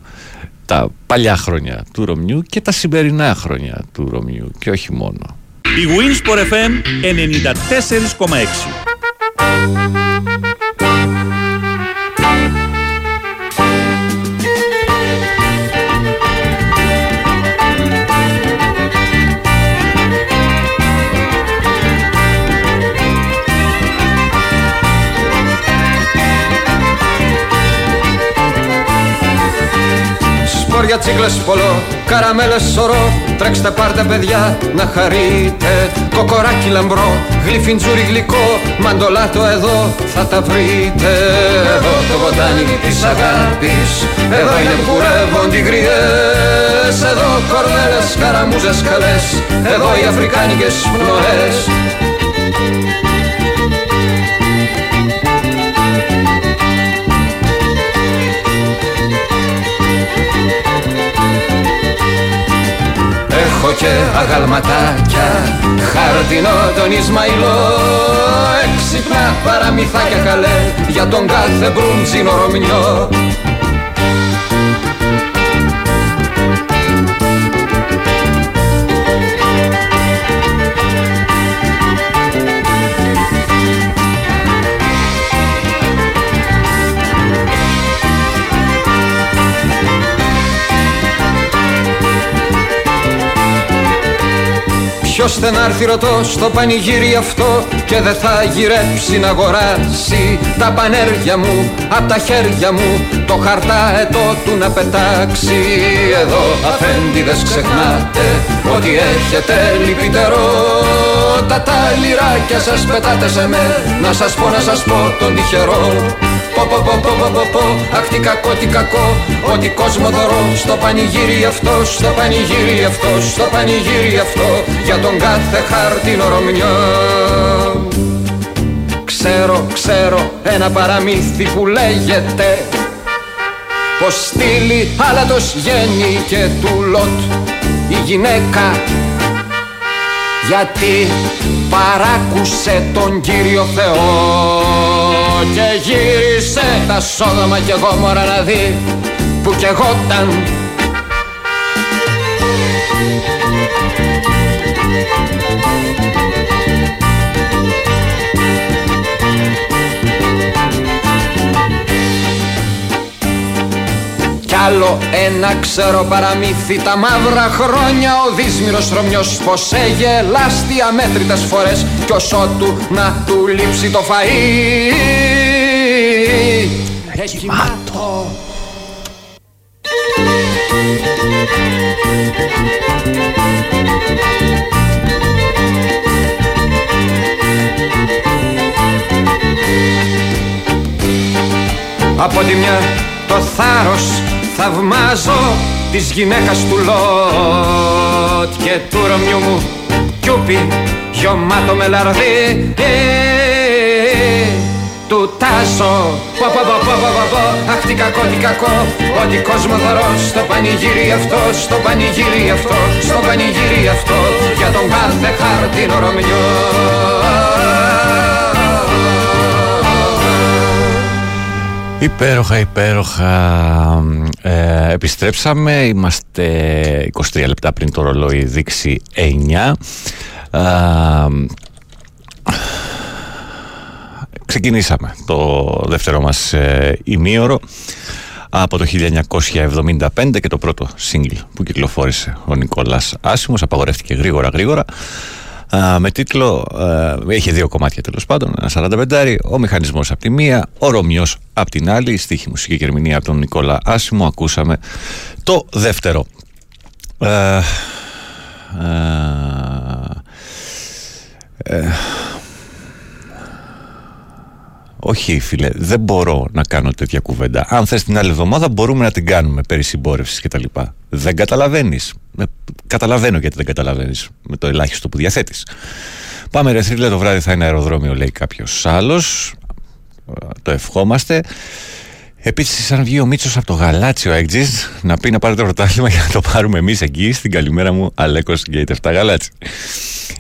S4: τα παλιά χρόνια του Ρωμιού και τα σημερινά χρόνια του Ρωμιού και όχι μόνο.
S7: Η Winsport FM 94,6
S12: για τσίγκλες πολλό Καραμέλες σωρό. Τρέξτε πάρτε παιδιά να χαρείτε. Κοκοράκι λαμπρό Γλυφιντζούρι γλυκό. Μαντολάτο εδώ θα τα βρείτε. Εδώ το βοτάνι της αγάπης Εδώ είναι που ρεύονται οι γριές. Εδώ κορδέλες, καραμούζες καλές Εδώ οι αφρικάνικες πνοές Έχω και αγαλματάκια Χαρτινό τον Ισμαηλό. Έξυπνα παραμυθάκια καλέ Για τον κάθε μπρούντζινο ρομιό Ποιος δεν άρθει ρωτώ στο πανηγύρι αυτό Και δεν θα γυρέψει να αγοράσει Τα πανέρια μου απ' τα χέρια μου Το χαρτάετο του να πετάξει. Εδώ αφέντιδες ξεχνάτε Ότι έχετε λυπητερό Τα τα λιράκια σας πετάτε σε με Να σας πω να σας πω τον τυχερό Πω πω πω πω πω πω πω. Αχ τι κακό τι κακό. Ότι κόσμο δωρώ. Στο πανηγύρι αυτό Στο πανηγύρι αυτό Στο πανηγύρι αυτό. Για τον κάθε χάρτινο ρομιό Ξέρω ξέρω ένα παραμύθι που λέγεται Πως στείλει άλατος γέννη και του λότ Η γυναίκα. Γιατί παράκουσε τον Κύριο Θεό και γύρισε τα Σόδομα και Γόμορα να δει που κι εγώταν Κι άλλο ένα ξέρω παραμύθι τα μαύρα χρόνια Ο δύσμυρος Ρωμιός πως έγελάστη αμέτρητες φορές Κι όσο του να του λείψει το φαΐ. Εκοιμάτω Από τη μια το θάρρος θαυμάζω της γυναίκας του Λότ και του Ρωμιού μου κιούπι γιωμάτο με λαρδί. Ε, του τάσο. Πω πω πω πω πω πω πω αχ τι κακό τι κακό ότι κόσμο δωρώ στο πανηγύρι αυτό στο πανηγύρι αυτό στο πανηγύρι αυτό για τον κάθε χάρτινο Ρωμιό
S4: Υπέροχα, υπέροχα. Ε, επιστρέψαμε. Είμαστε 23 λεπτά πριν το ρολόι δείξει 9. Ε, ξεκινήσαμε το δεύτερο μας ε, ημίωρο από το 1975 και το πρώτο single που κυκλοφόρησε ο Νικόλας Άσιμος απαγορεύτηκε γρήγορα γρήγορα Α, με τίτλο, α, έχει δύο κομμάτια τέλος πάντων, ένα 45 ο μηχανισμός από τη μία, ο Ρωμιός από την άλλη, στίχη μουσική και ερμηνεία από τον Νικόλα Άσιμο, ακούσαμε το δεύτερο. Ε, ε, όχι φίλε, δεν μπορώ να κάνω τέτοια κουβέντα. Αν θες την άλλη εβδομάδα μπορούμε να την κάνουμε περί συμπόρευσης και τα λοιπά. Δεν καταλαβαίνεις. Ε, καταλαβαίνω γιατί δεν καταλαβαίνεις με το ελάχιστο που διαθέτεις. Πάμε ρε θρύλε, το βράδυ θα είναι αεροδρόμιο λέει κάποιος άλλος. Ε, το ευχόμαστε. Επίσης, αν βγει ο Μίτσος από το Γαλάτσι ο Έκτζη να πει να πάρει το πρωτάθλημα για να το πάρουμε εμείς εκεί στην καλημέρα μου, Αλέκος Gate 7 Γαλάτσι.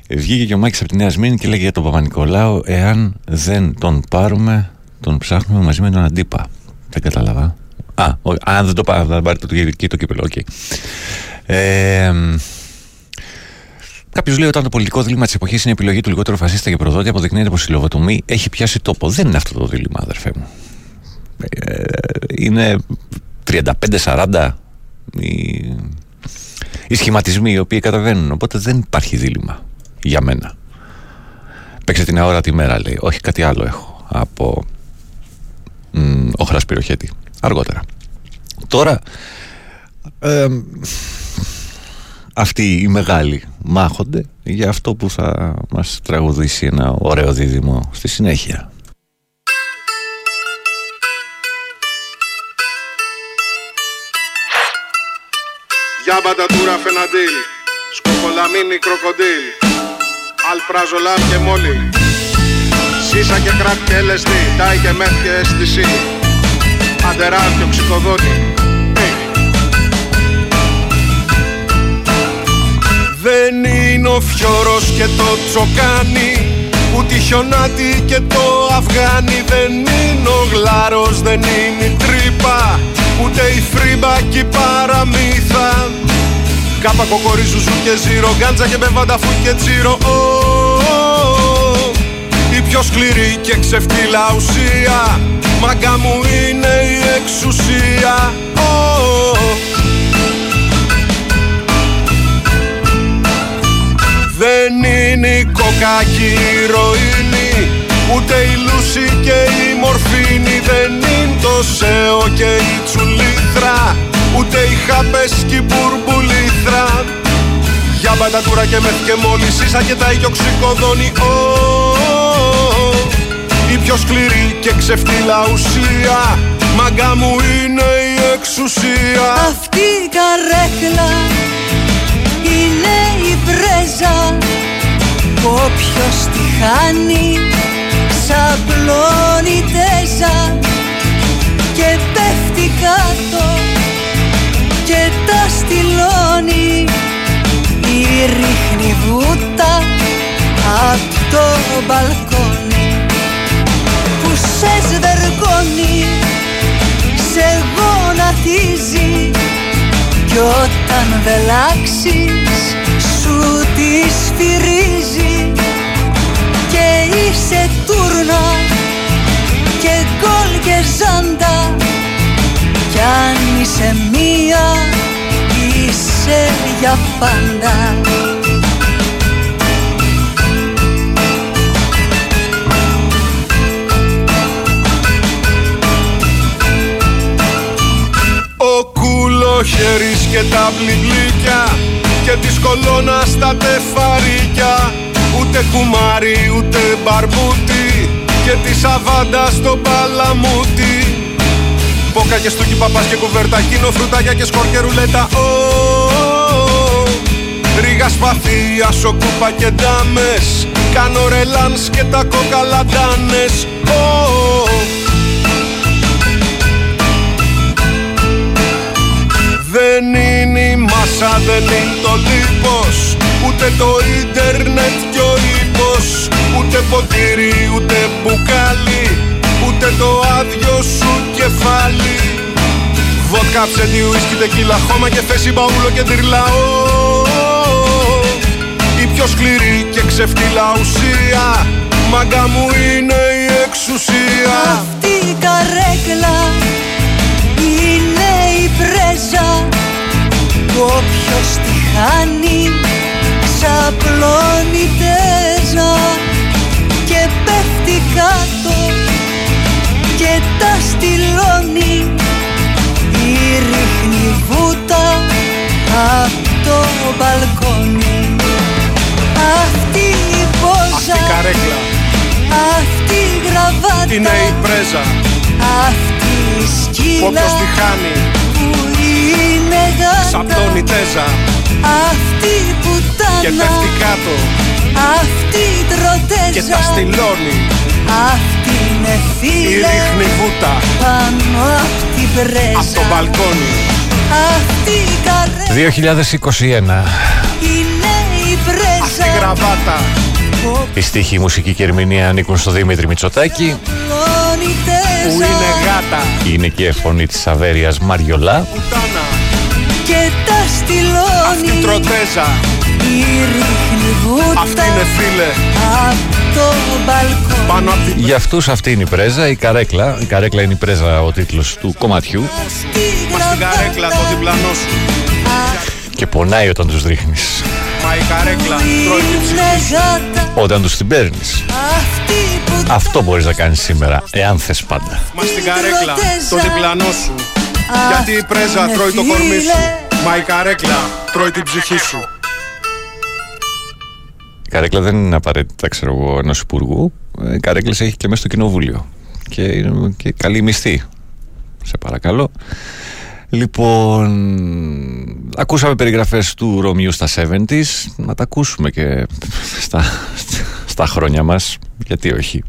S4: Βγήκε και ο Μάκης από τη Νέα Σμύρνη και λέγε για τον Παπανικολάου, εάν δεν τον πάρουμε, τον ψάχνουμε μαζί με τον Αντίπα. Δεν κατάλαβα. Α, ο, αν δεν το πάρει, θα πάρει το, το, το κύπελλο, OK. Okay. Ε, Κάποιος λέει όταν το πολιτικό δίλημμα της εποχής είναι η επιλογή του λιγότερου φασίστα και προδότη, αποδεικνύεται πως η λοβοτομή έχει πιάσει τόπο. Δεν είναι αυτό το δίλημμα, αδερφέ μου. Ε, είναι 35-40 οι, οι σχηματισμοί οι οποίοι καταβαίνουν. Οπότε δεν υπάρχει δίλημα για μένα. Παίξε την αόρατη μέρα, λέει. Όχι, κάτι άλλο έχω από μ, όχρα Σπυροχέτη. Αργότερα. Τώρα ε, αυτοί οι μεγάλοι μάχονται για αυτό που θα μας τραγουδήσει ένα ωραίο δίδυμο στη συνέχεια.
S13: Για μπατατούρα φεναντήλ Σκοπολαμίνι κροκοντήλ Αλπραζολάμ και μόλι. Σίσα και κράκ και LSD Τάι και μεθ και αίσθηση Αντεράλ και οξυκοδότη
S14: Δεν είναι ο φιόρος και το τσοκάνι Ούτε η χιονάτη και το αυγάνι Δεν είναι ο γλάρος, δεν είναι η τρύπα Ούτε η φρύμπα και η παραμύθα. Κάπα κοκορί ζουζού και ζύρο Γκάντζα και μπεβανταφού και τσίρο Ω, ω, Η πιο σκληρή και ξεφτύλα ουσία. Μάγκα μου είναι η εξουσία. Ω, Δεν είναι η κοκακή η ηρωίνη Ούτε η λούση και η μορφίνη Δεν είναι το σέο και η τσουλήθρα. Ούτε οι χάπες και η μπουρμπουλήθρα. Για μπατατούρα και μεθ και μόλις Ίσα και τα οικιοξικοδόνη Ω, Η πιο σκληρή και ξεφτύλα ουσία. Μάγκα μου είναι η εξουσία.
S15: Αυτή η καρέκλα είναι η πρέζα Όποιος τη χάνει ξαπλώνει τέζα Και πέφτει κάτω και τα στυλώνει. Η ρίχνει βούτα απ' το μπαλκόνι Που σε σβεργώνει, σε γονατίζει κι όταν βελάξεις σου τη τούρνα και γκολ και ζάντα Κι αν είσαι μία είσαι για πάντα.
S14: Ο κουλοχέρης και τα μπλιγλίκια Και της κολόνας στα τεφαρίκια. Ούτε κουμάρι ούτε μπαρμπούτι Και τη σαβάντα στο παλαμούτι. Πόκα και στούκι παπάς και κουβέρτα Κίνο φρουτάκια και σκορ και ρουλέτα Ω, Ρίγα σπαθία, σοκούπα και ντάμες. Κάνω ρελάνς και τα κοκαλαντάνες Ω, Δεν είναι η μάσα, δεν είναι το λίπος. Ούτε το ίντερνετ κι ο ύπος Ούτε ποτήρι, ούτε μπουκάλι Ούτε το άδειο σου κεφάλι. Βότκα, ψέντη, ουίσκι, τεκίλα, χώμα και θέση, μπαούλο και τυρλαό Η πιο σκληρή και ξεφτύλα ουσία Μάγκα μου είναι η εξουσία.
S15: Αυτή η καρέκλα είναι η πρέζα. Που όποιος τη χάνει ξαπλώνει μπαλκόνι. Αυτή η πόζα
S14: Αυτή η καρέκλα.
S15: αυτή η γραβάτα
S14: είναι η πρέζα.
S15: αυτή η σκύλα
S14: Όποιος τη χάνει.
S15: που είναι γάτα.
S14: Σαπτώνει τέζα.
S15: Αυτή η πουτάνα.
S14: Και πέφτει κάτω.
S15: Αυτή η τροτέζα.
S14: Και τα στυλώνει.
S15: Αυτή είναι
S14: Η
S15: φίλε.
S14: ρίχνει βούτα.
S15: Πάνω απ' την πρέζα.
S14: Απ' το μπαλκόνι
S15: Αυτή η καρέ
S4: 2021
S15: είναι η πρέζα
S14: Αυτή η γραβάτα.
S4: Οι στίχοι, η μουσική και η ερμηνεία ανήκουν στο Δημήτρη Μητσοτάκη.
S15: Πλώνει
S14: Που
S15: τέζα
S14: είναι γάτα.
S4: Είναι και η φωνή της Αβέριας Μαριολά.
S14: Πουτάνα
S15: Και τα
S14: Αυτή
S15: στυλώνει.
S14: Τροτέζα
S15: Η ρίχνει βούτα
S14: Αυτή είναι φίλε.
S15: Απ' το μπαλκόνι.
S14: Πάνω απ' την
S4: Για αυτούς αυτή είναι η πρέζα, η καρέκλα. Η καρέκλα είναι η πρέζα ο τίτλος του κομματιού.
S14: Μα στην καρέκλα το διπλανός. Σου
S4: Και πονάει όταν τους ρίχνεις.
S14: Μα η καρέκλα τρώει την ψυχή.
S15: Είναι γάτα.
S4: Όταν τους την παίρνεις.
S15: Αυτή που
S4: Αυτό μπορείς να κάνεις σήμερα, εάν θες πάντα.
S14: Μα στην καρέκλα το διπλανό σου. Γιατί η πρέζα τρώει το κορμί σου. Μα η καρέκλα τρώει την ψυχή σου
S4: Η καρέκλα δεν είναι απαραίτητα, ξέρω εγώ, ενός υπουργού. Ε, Η καρέκλα έχει και μέσα στο κοινοβούλιο. Και, είναι και καλή μισθή. Σε παρακαλώ. Λοιπόν, ακούσαμε περιγραφές του Ρωμιού στα 70s. Να τα ακούσουμε και στα, στα χρόνια μας. Γιατί όχι;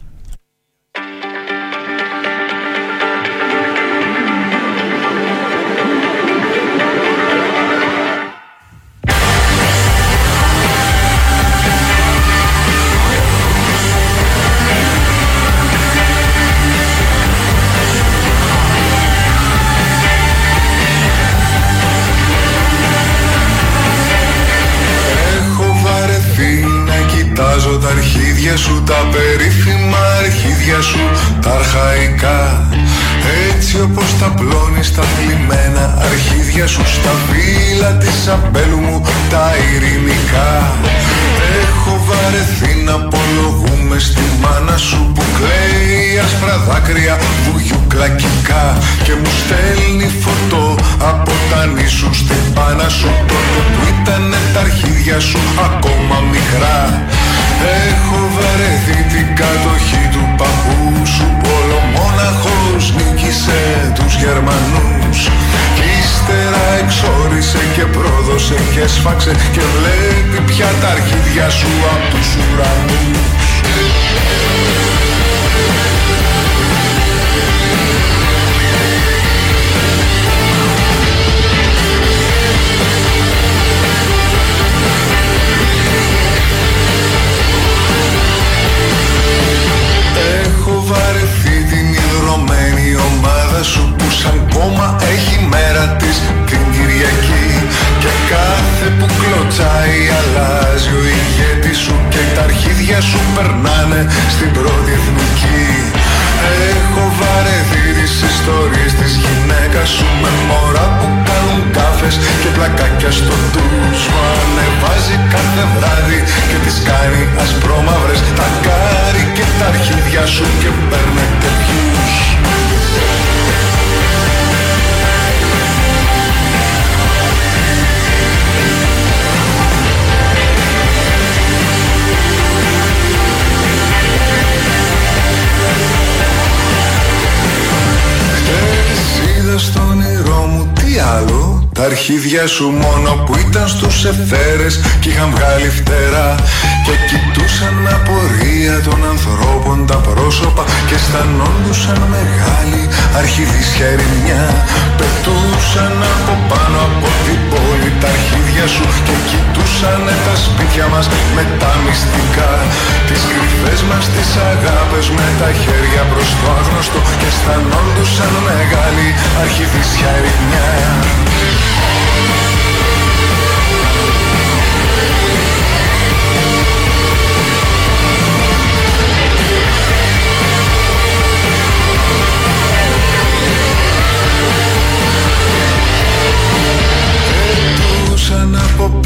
S16: Αρχίδια σου Τα περίφημα αρχίδια σου Τα αρχαϊκά. Έτσι όπως τα πλώνεις τα θλιμμένα αρχίδια σου Στα φύλλα της αμπέλου μου τα ειρηνικά. Έχω βαρεθεί να απολογούμε στη μάνα σου Που κλαίει άσπρα δάκρυα βουγιουκλακικά Και μου στέλνει φωτό από τα νήσου στην πάνα σου. Τότε που ήταν τα αρχίδια σου ακόμα μικρά Έχω βαρεθεί την κατοχή του παππού σου. Πολομόναχος νίκησε τους Γερμανούς. Κι ύστερα εξόρισε και πρόδωσε και σφάξε Και βλέπει πια τα αρχίδια σου απ' τους ουρανούς ομάδα σου που σαν κόμμα έχει μέρα της την Κυριακή. Και κάθε που κλωτσάει αλλάζει ο ηγέτης σου και τα αρχίδια σου περνάνε στην πρώτη εθνική Έχω βαρεθεί τις ιστορίες της γυναίκας σου με μωρά που κάνουν κάφες και πλακάκια στο ντους Μου. Ανεβάζει κάθε βράδυ και τις κάνει ασπρόμαυρες. Τα κάρι και τα αρχίδια σου και παίρνετε views Τα αρχίδια σου μόνο που ήταν στους ευθέρες Κι είχαν βγάλει φτερά Και κοιτούσαν με απορία των ανθρώπων τα πρόσωπα Και αισθανόντουσαν μεγάλη αρχιδίσια ερημιά Πετούσαν από πάνω από την πόλη τα αρχίδια σου Και κοιτούσαν τα σπίτια μας με τα μυστικά. Τις κρυφές μας τις αγάπες με τα χέρια προς το άγνωστο Και αισθανόντουσαν μεγάλη αρχιδίσια ερημιά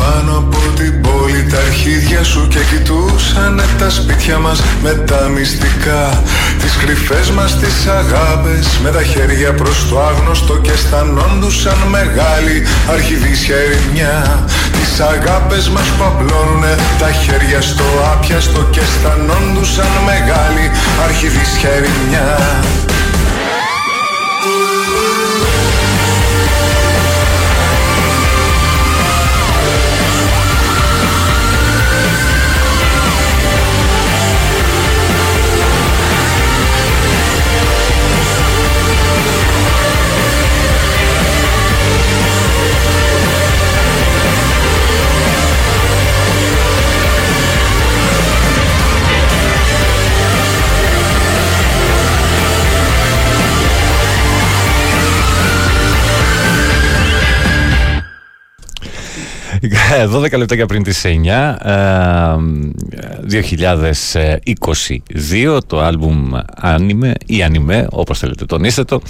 S16: πάνω από την πόλη τα αρχίδια σου Και κοιτούσαν τα σπίτια μας με τα μυστικά. Τις κρυφές μας τις αγάπες με τα χέρια προς το άγνωστο Και αισθανόντουσαν μεγάλη αρχιδίσια ερημιά Τις αγάπες μας που απλώνουνε τα χέρια στο άπιαστο Και αισθανόντουσαν μεγάλη αρχιδίσια ερημιά
S4: 12 λεπτά για πριν τις 9 ε, 2022 το άλμπουμ Άνιμε ή Ανιμέ όπως θέλετε τονίστε το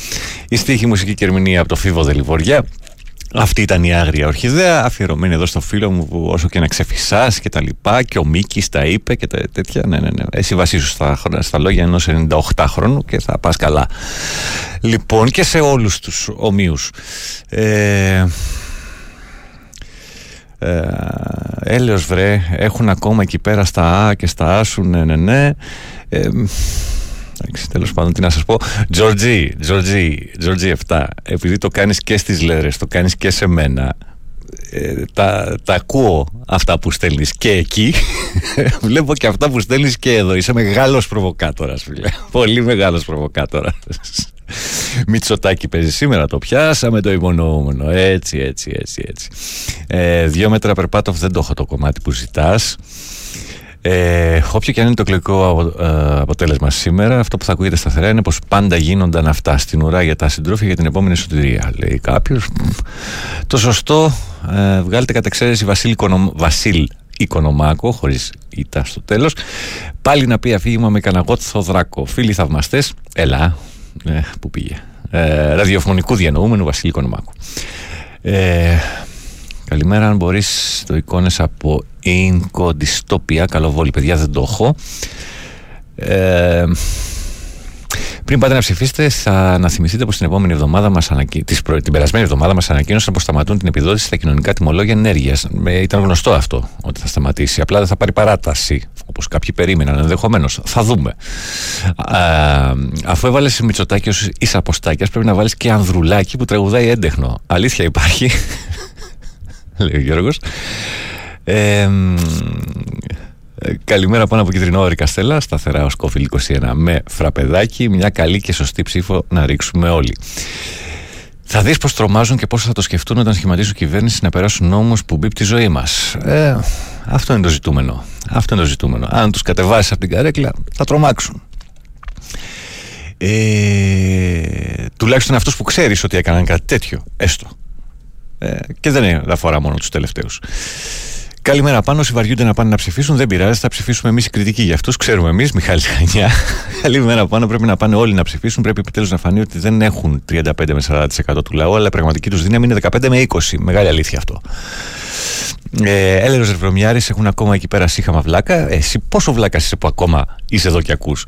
S4: η στίχη μουσική και ερμηνεία από το Φίβο Δελιβοριά αυτή ήταν η άγρια ορχιδέα, αφιερωμένη εδώ στο φίλο μου που όσο και να ξεφυσάς και τα λοιπά και ο Μίκης τα είπε και τα τέτοια. Ναι, ναι, ναι. Εσύ βασίσου στα, στα λόγια ενός 98 χρόνου και θα πας καλά. Λοιπόν, και σε όλους τους ομοίους. Ε, Ε, έλεος βρε, έχουν ακόμα εκεί πέρα στα Α και στα Α σου, ναι, ναι, ναι. Ε, εντάξει, τέλος πάντων, τι να σας πω. Τζορτζί, Τζορτζί, Τζορτζί 7. Επειδή το κάνεις και στις λέρες, το κάνεις και σε μένα. Ε, τα, τα ακούω αυτά που στέλνεις και εκεί βλέπω και αυτά που στέλνεις και εδώ είσαι μεγάλος προβοκάτορας φίλε πολύ μεγάλος προβοκάτορας Μητσοτάκι παίζει σήμερα, το πιάσαμε το υπονοούμενο. Έτσι, έτσι, έτσι, έτσι. Ε, δύο μέτρα περπάτω, δεν το έχω το κομμάτι που ζητάς. Ε, όποιο και αν είναι το εκλογικό απο- ε, αποτέλεσμα σήμερα, αυτό που θα ακούγεται σταθερά είναι πως πάντα γίνονταν αυτά στην ουρά για τα συντρόφια για την επόμενη σωτηρία. Λέει κάποιος. Το σωστό, ε, βγάλετε κατά εξαίρεση Βασίλ, Οικονομ... Βασίλ Οικονομάκο, χωρίς ήττα στο τέλος. Πάλι να πει αφήγημα με καναγότ Θοδράκο. Φίλοι θαυμαστές, έλα. Ε, πού πήγε. Ε, ραδιοφωνικού διανοούμενου Βασίλη Οικονομάκου. Ε, Καλημέρα, αν μπορείς το εικόνες από Inco Dystopia, καλοβόλη παιδιά δεν το έχω. Ε, πριν πάτε να ψηφίσετε, θα να θυμηθείτε πως την επόμενη εβδομάδα μας ανακοι... της προ... την περασμένη εβδομάδα μας ανακοίνωσαν πως σταματούν την επιδότηση στα κοινωνικά τιμολόγια ενέργειας. Ήταν γνωστό αυτό ότι θα σταματήσει. Απλά δεν θα πάρει παράταση, όπως κάποιοι περίμεναν ενδεχομένως. Θα δούμε. Α, αφού έβαλες Μητσοτάκη ως ίσα ποστάκια, πρέπει να βάλεις και Ανδρουλάκη που τραγουδάει έντεχνο. Αλήθεια υπάρχει. Λέει ο Γιώργος. Ε, μ, ε, καλημέρα πάνω από Κιτρινό Καστέλα, σταθερά ως Κόφιλ 21 με φραπεδάκι. Μια καλή και σωστή ψήφο να ρίξουμε όλοι. Θα δεις πώς τρομάζουν και πώς θα το σκεφτούν όταν σχηματίζουν κυβέρνηση να περάσουν νόμους που μπει τη ζωή μας. Ε, αυτό είναι το ζητούμενο. Αυτό είναι το ζητούμενο. Αν τους κατεβάσεις από την καρέκλα, θα τρομάξουν. Ε, τουλάχιστον αυτούς που ξέρεις ότι έκαναν κάτι τέτοιο, έστω. Ε, και δεν είναι- δεν αφορά μόνο τους τελευταίους. Καλημέρα πάνω. Όσοι βαριούνται να πάνε να ψηφίσουν, δεν πειράζει. Θα ψηφίσουμε εμείς οι κριτικοί για αυτούς. Ξέρουμε εμείς, Μιχάλη Χανιά. Καλημέρα πάνω. Πρέπει να πάνε όλοι να ψηφίσουν. Πρέπει επιτέλους να φανεί ότι δεν έχουν 35 με 40% του λαού, αλλά η πραγματική τους δύναμη είναι 15 με 20. Μεγάλη αλήθεια αυτό. Ε, Έλερος Ρευρωμιάρη έχουν ακόμα εκεί πέρα σύχαμα βλάκα. Ε, Εσύ πόσο βλάκα είσαι που ακόμα είσαι εδώ και ακούς;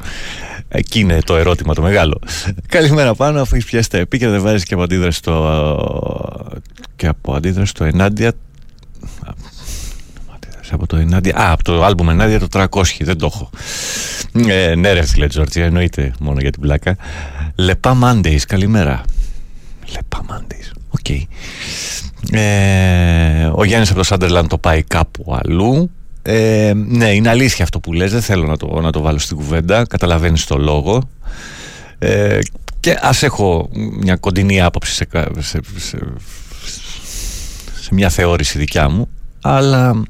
S4: Εκεί είναι το ερώτημα το μεγάλο. Καλημέρα πάνω, αφού έχεις πιάσει τα επίκαιρα, δεν βάζεις και από αντίδραση στο. και από αντίδραση στο ενάντια από το ενάντια. Α, από το άλμπουμ ενάντια το 300. Δεν το έχω. Ε, ναι, ρε φίλε Τζόρτζια, εννοείται μόνο για την πλάκα. Λεπά Mondays, καλημέρα. Λεπά Mondays, OK. Ε, ο Γιάννης από το Σάντερλαντ το πάει κάπου αλλού. Ε, ναι, είναι αλήθεια αυτό που λες, δεν θέλω να το, να το βάλω στην κουβέντα, καταλαβαίνεις το λόγο. Ε, και ας έχω μια κοντινή άποψη σε, κα- σε, σε, σε μια θεώρηση δικιά μου, αλλά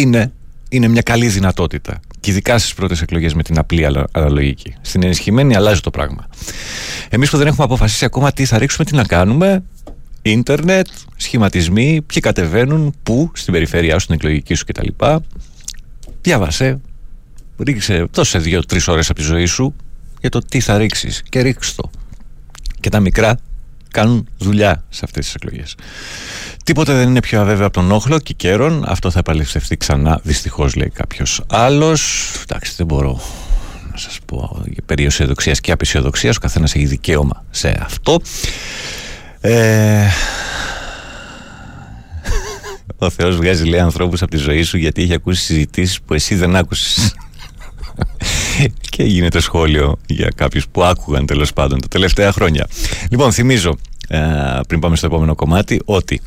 S4: είναι, είναι μια καλή δυνατότητα. Και ειδικά στις πρώτες εκλογές με την απλή αλα- αναλογική. Στην ενισχυμένη αλλάζει το πράγμα. Εμείς που δεν έχουμε αποφασίσει ακόμα τι θα ρίξουμε, τι να κάνουμε, ίντερνετ, σχηματισμοί, ποιοι κατεβαίνουν, πού, στην περιφέρειά σου, στην εκλογική σου κτλ. Διάβασε, ρίξε, δώσε δύο-τρει ώρες από τη ζωή σου για το τι θα ρίξεις και ρίξ το. Και τα μικρά κάνουν δουλειά σε αυτές τις εκλογές. Τίποτε δεν είναι πιο αβέβαιο από τον όχλο και καιρόν. Αυτό θα επαληθευτεί ξανά, δυστυχώς λέει κάποιος άλλος. Εντάξει, δεν μπορώ να σας πω περί αισιοδοξίας και απεισιοδοξίας. Ο καθένας έχει δικαίωμα σε αυτό. Ε... Ο Θεός βγάζει λέει ανθρώπους από τη ζωή σου γιατί έχει ακούσει συζητήσεις που εσύ δεν άκουσες. Και γίνεται σχόλιο για κάποιους που άκουγαν τέλος πάντων τα τελευταία χρόνια. Λοιπόν, θυμίζω ε, πριν πάμε στο επόμενο κομμάτι ότι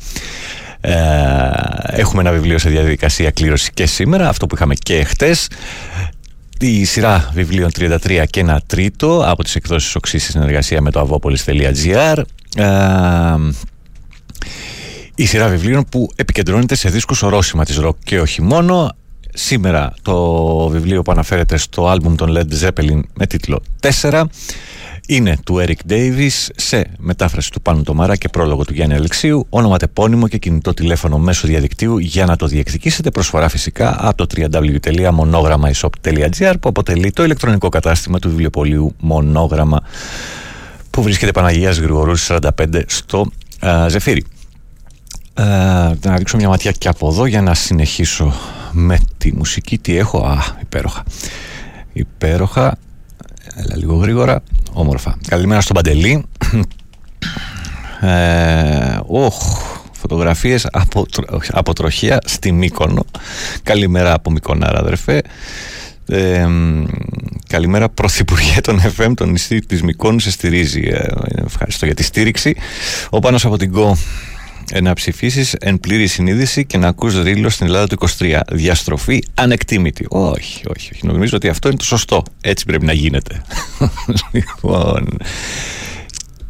S4: ε, έχουμε ένα βιβλίο σε διαδικασία κλήρωσης και σήμερα, αυτό που είχαμε και χτες η σειρά βιβλίων 33 και ένα τρίτο από τις εκδόσεις Οξύ σε συνεργασία με το avopolis.gr ε, η σειρά βιβλίων που επικεντρώνεται σε δίσκους ορόσημα της ροκ και όχι μόνο Σήμερα το βιβλίο που αναφέρεται στο άλμπουμ των Led Zeppelin με τίτλο 4 είναι του Eric Davis σε μετάφραση του Πάνου Τομαρά και πρόλογο του Γιάννη Αλεξίου, όνομα τεπώνυμο και κινητό τηλέφωνο μέσω διαδικτύου για να το διεκδικήσετε. Προσφορά φυσικά από το www.monogrammaishop.gr που αποτελεί το ηλεκτρονικό κατάστημα του βιβλιοπολίου Μονόγραμμα που βρίσκεται Παναγίας Γρηγορούς 45 στο α, Ζεφύρι. Ε, να ρίξω μια ματιά και από εδώ για να συνεχίσω με τη μουσική. Τι έχω, α, υπέροχα. Υπέροχα. Έλα λίγο γρήγορα. Όμορφα. Καλημέρα στον Παντελή. Ε, οχ, φωτογραφίες από, τρο- από τροχία στη Μύκονο. Καλημέρα από Μυκονάρα, αδερφέ. Ε, μ, καλημέρα Πρωθυπουργέ των FM, το νησί της Μυκόνου σε στηρίζει. Ε, ευχαριστώ για τη στήριξη. Ο Πάνος από την ΚΟ ε, να ψηφίσεις εν πλήρη συνείδηση και να ακούς ρίλο στην Ελλάδα του 23. Διαστροφή ανεκτήμητη. Όχι, όχι, όχι. Νομίζω ότι αυτό είναι το σωστό. Έτσι πρέπει να γίνεται. λοιπόν.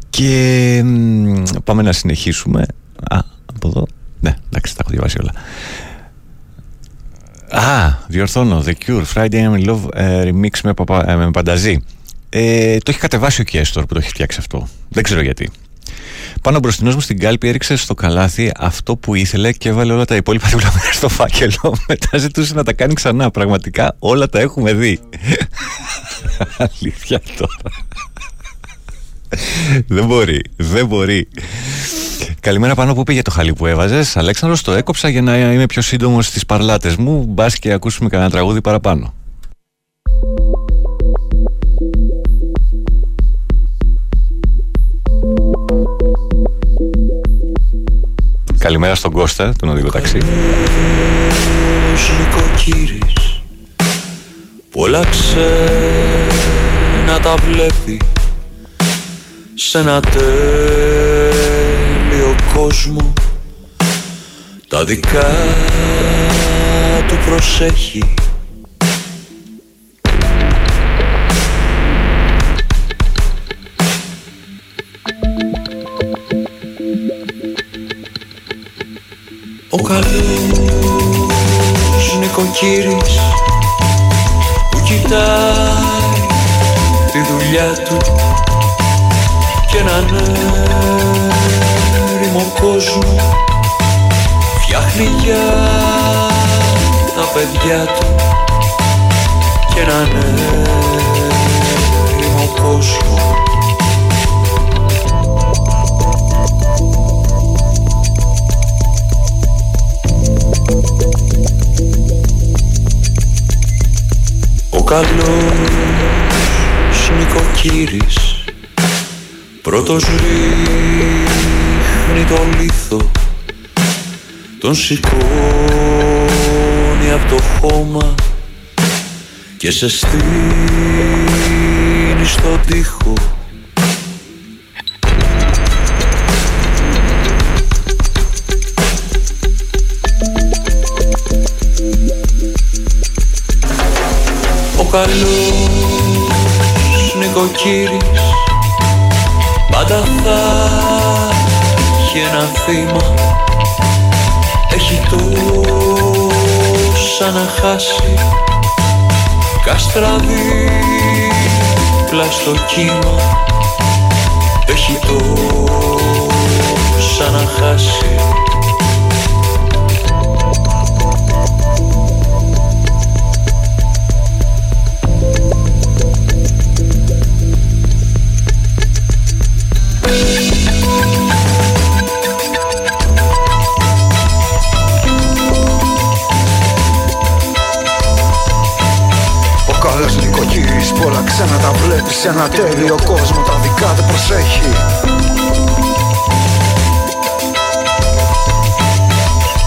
S4: Και μ, πάμε να συνεχίσουμε. Α, από εδώ. Ναι, εντάξει, τα έχω διαβάσει όλα. Α, διορθώνω. The Cure, Friday I'm in Love ε, remix με, παπα, ε, με πανταζή. Ε, το έχει κατεβάσει ο Κέστορ που το έχει φτιάξει αυτό. Δεν ξέρω γιατί. Πάνω μπροστινός μου στην κάλπη έριξε στο καλάθι αυτό που ήθελε και έβαλε όλα τα υπόλοιπα δίπλα μέρα στο φάκελο. Μετά ζητούσε να τα κάνει ξανά. Πραγματικά όλα τα έχουμε δει. Αλήθεια τώρα. δεν μπορεί, δεν μπορεί. Καλημέρα πάνω που πήγε το χαλί που έβαζες; Αλέξανδρος το έκοψα για να είμαι πιο σύντομος στις παρλάτες μου. Μπας και ακούσουμε κανένα τραγούδι παραπάνω. Καλημέρα στον Κώστα, τον οδηγό ταξί.
S17: Ως νοικοκύρης Πολλά ξένα τα βλέπει Σ' ένα τέλειο κόσμο Τα δικά του προσέχει Ο καλός νοικοκύρης που κοιτάει τη δουλειά του και έναν έρημο κόσμο φτιάχνει για τα παιδιά του και έναν έρημο κόσμο καλός νοικοκύρης. Πρώτος ρίχνει το λίθο Τον σηκώνει από το χώμα Και σε στείνει στον τοίχο καλός νοικοκύρης Πάντα θα έχει ένα θύμα Έχει τόσα να χάσει Κάστρα δίπλα στο κύμα Έχει τόσα να χάσει
S11: σε ένα τέλειο κόσμο τα δικά του προσέχει.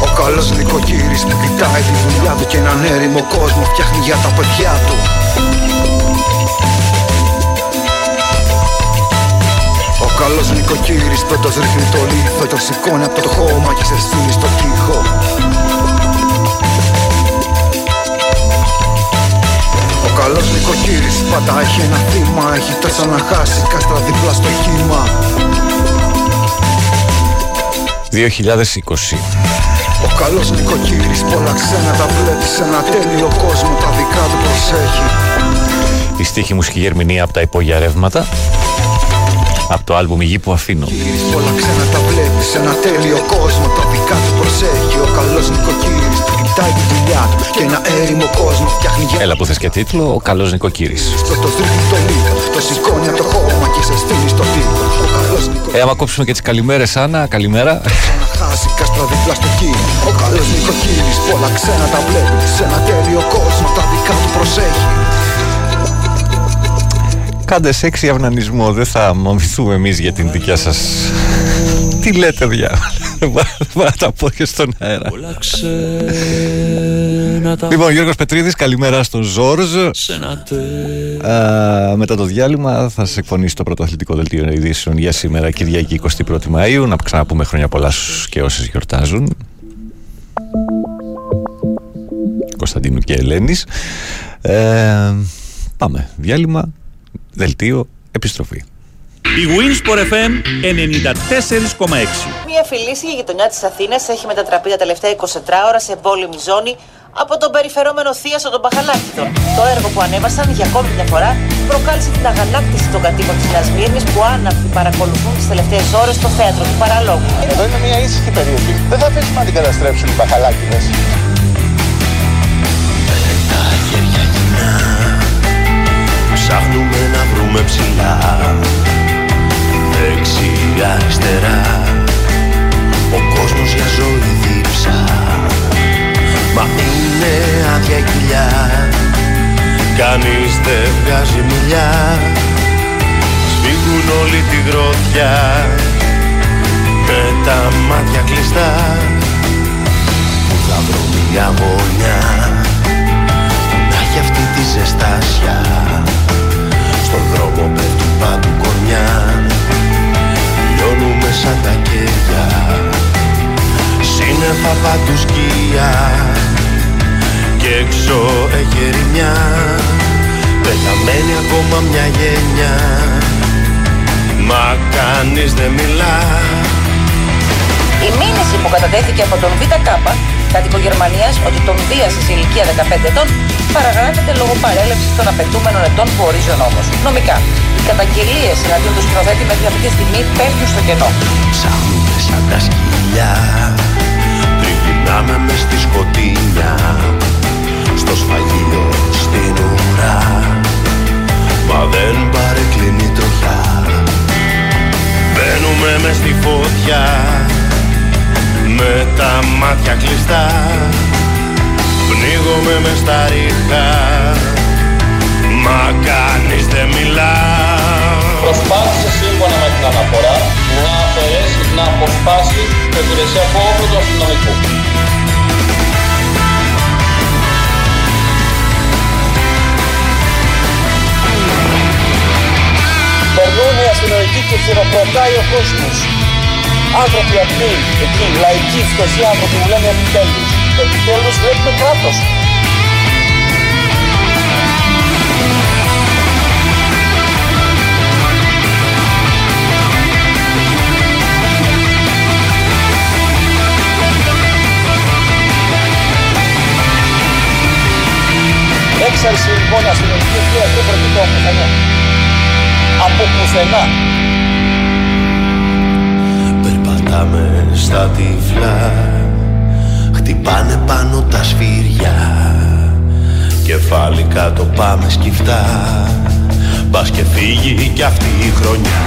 S11: Ο καλός νοικοκύρης που κοιτάει τη δουλειά του και έναν έρημο κόσμο φτιάχνει για τα παιδιά του. Ο καλός νοικοκύρης πέτος ρίχνει το λίθο Το σηκώνει από το χώμα και σε στείλει στο τοίχο καλός νοικοκύρης πάντα έχει ένα θύμα Έχει τόσα να χάσει κάστρα δίπλα στο κύμα
S4: 2020.
S11: Ο καλός νοικοκύρης πολλά ξένα τα βλέπει σε ένα τέλειο κόσμο Τα δικά του προσέχει
S4: Η στίχη μουσική ερμηνεία από τα υπόγεια ρεύματα. Από το άλμπουμ «Η γη που αφήνω».
S11: Πολλά ξένα τα βλέπει σε ένα τέλειο κόσμο Τα δικά του προσέχει Ο καλός νοικοκύρης που κοιτάει τη δουλειά του Και ένα έρημο κόσμο φτιάχνει για
S4: Έλα που θες και τίτλο, ο καλός νοικοκύρης.
S11: Το ρίχνει το λίγο Το σηκώνει από το χώμα και σε στείλει στο τύπο Ο καλός
S4: Ε, άμα κόψουμε και τις καλημέρες, Άννα, καλημέρα.
S11: χάσει κάστρα δίπλα στο κύμα Ο καλός νοικοκύρης πολλά ξένα τα βλέπει Σε ένα τέλειο κόσμο τα δικά του προσέχει
S4: Κάντε σεξ ή αυνανισμό, δεν θα μομηθούμε εμείς για την δικιά σας Τι λέτε, διάβολα. Να τα πω και στον αέρα. Λοιπόν, Γιώργος Πετρίδης, καλημέρα στον Ζόρζ. Α, μετά το διάλειμμα θα σας εκφωνήσει το πρώτο αθλητικό δελτίο ειδήσεων για σήμερα, Κυριακή 21η Μαΐου. Να ξαναπούμε χρόνια πολλά στους και όσες γιορτάζουν. Κωνσταντίνου και Ελένης. Ε, πάμε. Διάλειμμα, δελτίο, επιστροφή.
S7: Η Winsport FM 94,6.
S18: Μια φυλήσια γειτονιά της Αθήνας έχει μετατραπεί τα τελευταία 24 ώρα σε εμπόλεμη ζώνη από τον περιφερόμενο θίασο των Παχαλάκητων. Το έργο που ανέβασαν για ακόμη μια φορά προκάλεσε την αγανάκτηση των κατοίκων της Νέας Μύρνης που άναυτοι παρακολουθούν τις τελευταίες ώρες στο θέατρο του παραλόγου.
S19: Εδώ είναι μια ήσυχη περιοχή. Δεν θα αφήσουμε να την καταστρέψουν οι Παχαλάκιδες.
S20: Ψάχνουμε να βρούμε ψηλά Δεξιά αριστερά. Ο κόσμος για ζωή δίψα. Μα είναι άδεια η κοιλιά. Κανείς δεν βγάζει μιλιά. Σφίγγουν όλη τη γροθιά. Με τα μάτια κλειστά. Που θα βρω μια γωνιά. Που να έχει αυτή τη ζεστάσια Στον δρόμο πέφτουν παντού κορμιά. Λιώνουμε σαν τα κέρια. Σύννεφα παντού σκία Κι έξω έχει ερημιά Πεθαμένη ακόμα μια γενιά Μα κανείς δεν μιλά.
S18: Η μήνυση που κατατέθηκε από τον ΒΚ, κάτοικο Γερμανία, ότι τον βίασε σε ηλικία 15 ετών, παραγράφεται λόγω παρέλευσης των απαιτούμενων ετών που ορίζει ο νόμος. Νομικά, οι καταγγελίες εναντίον του σκηνοθέτη μέχρι αυτή τη στιγμή πέφτουν στο κενό.
S20: Ψάχνουμε σαν τα σκυλιά Τριγυρνάμε μες στη σκοτεινιά Στο σφαγείο στην ουρά. Μα δεν παρεκκλίνει η τροχιά Μπαίνουμε μες στη φωτιά Με τα μάτια κλειστά. Πνίγομαι μες στα ρίχα Μα κανείς δεν μιλά
S21: Προσπάθησε σύμφωνα με την αναφορά να αφαιρέσει, να αποσπάσει το υπηρεσιακό όπλο του αστυνομικού. Περνούν οι αστυνομικοί και χειροκροτάει ο κόσμος. Άνθρωποι αυτοί, εκεί, λαϊκοί, φτωχοί άνθρωποι που λένε επιτέλους. Επιτέλους βλέπουμε κράτος. Έξαρση λοιπόν αστυνομική ευθεία δεν προκύπτει από πουθενά. Από πουθενά.
S20: Περπατάμε στα τυφλά Χτυπάνε πάνω τα σφύρια Κεφάλι κάτω πάμε σκυφτά Πας και φύγει κι αυτή η χρονιά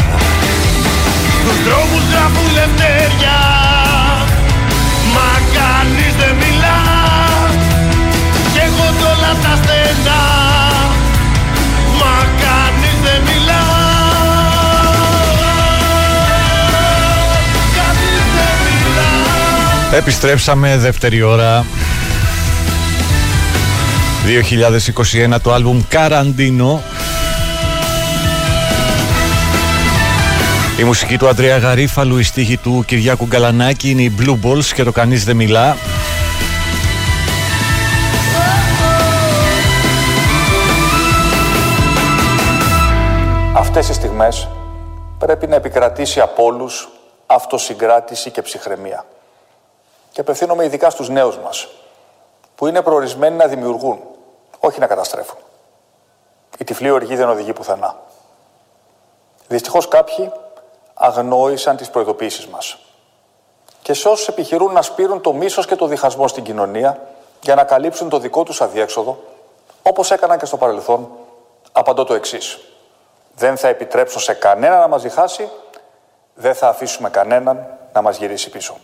S20: Στους δρόμους γράφουν λευτέρια όλα τα στενά. Μα κανείς δεν μιλά. Κανείς δεν μιλά.
S4: Επιστρέψαμε δεύτερη ώρα. 2021 το άλμπουμ Καραντίνο. Η μουσική του Αντρέα Γαρίφαλου, η στίχη του Κυριάκου Γκαλανάκη είναι η Blue Balls και το κανείς δεν μιλά.
S22: Αυτές οι στιγμές πρέπει να επικρατήσει από όλους αυτοσυγκράτηση και ψυχραιμία. Και απευθύνομαι ειδικά στους νέους μας, που είναι προορισμένοι να δημιουργούν, όχι να καταστρέφουν. Η τυφλή οργή δεν οδηγεί πουθενά. Δυστυχώς κάποιοι αγνόησαν τις προειδοποίησεις μας. Και σε όσους επιχειρούν να σπείρουν το μίσος και το διχασμό στην κοινωνία για να καλύψουν το δικό τους αδιέξοδο, όπως έκαναν και στο παρελθόν, απαντώ το εξής. Δεν θα επιτρέψω σε κανένα να μας διχάσει, δεν θα αφήσουμε κανέναν να μας γυρίσει πίσω.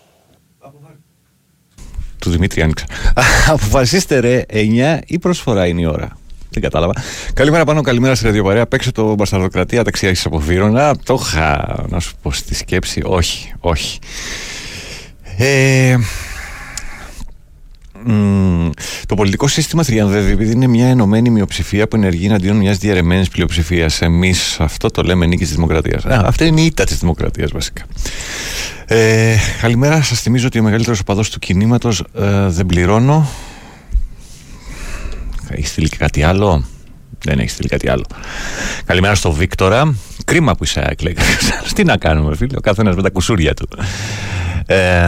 S4: Του Δημήτρη άνοιξα. Αποφασίστε ρε 9 ή προσφορά είναι η ώρα. Δεν κατάλαβα. Καλημέρα πάνω, καλημέρα στη ραδιοπαρέα. Παίξε το Μπασταρδοκρατία δεξιά έχει από Βύρονα. Το είχα να σου πω στη σκέψη. Όχι, όχι. Ε, μ, το πολιτικό σύστημα τριανδεύει επειδή είναι μια ενωμένη μειοψηφία που ενεργεί εναντίον μιας διαρρεμένη πλειοψηφίας. Εμείς αυτό το λέμε νίκη της δημοκρατίας. Αυτή είναι η ήττα της δημοκρατίας βασικά. Ε, καλημέρα, σας θυμίζω ότι ο μεγαλύτερος οπαδός του κινήματος ε, δεν πληρώνω. Έχει στείλει και κάτι άλλο; Δεν έχει στείλει κάτι άλλο. Καλημέρα στο Βίκτορα. Κρίμα που είσαι άκλε. Τι να κάνουμε, φίλε; Ο καθένας με τα κουσούρια του. Ε,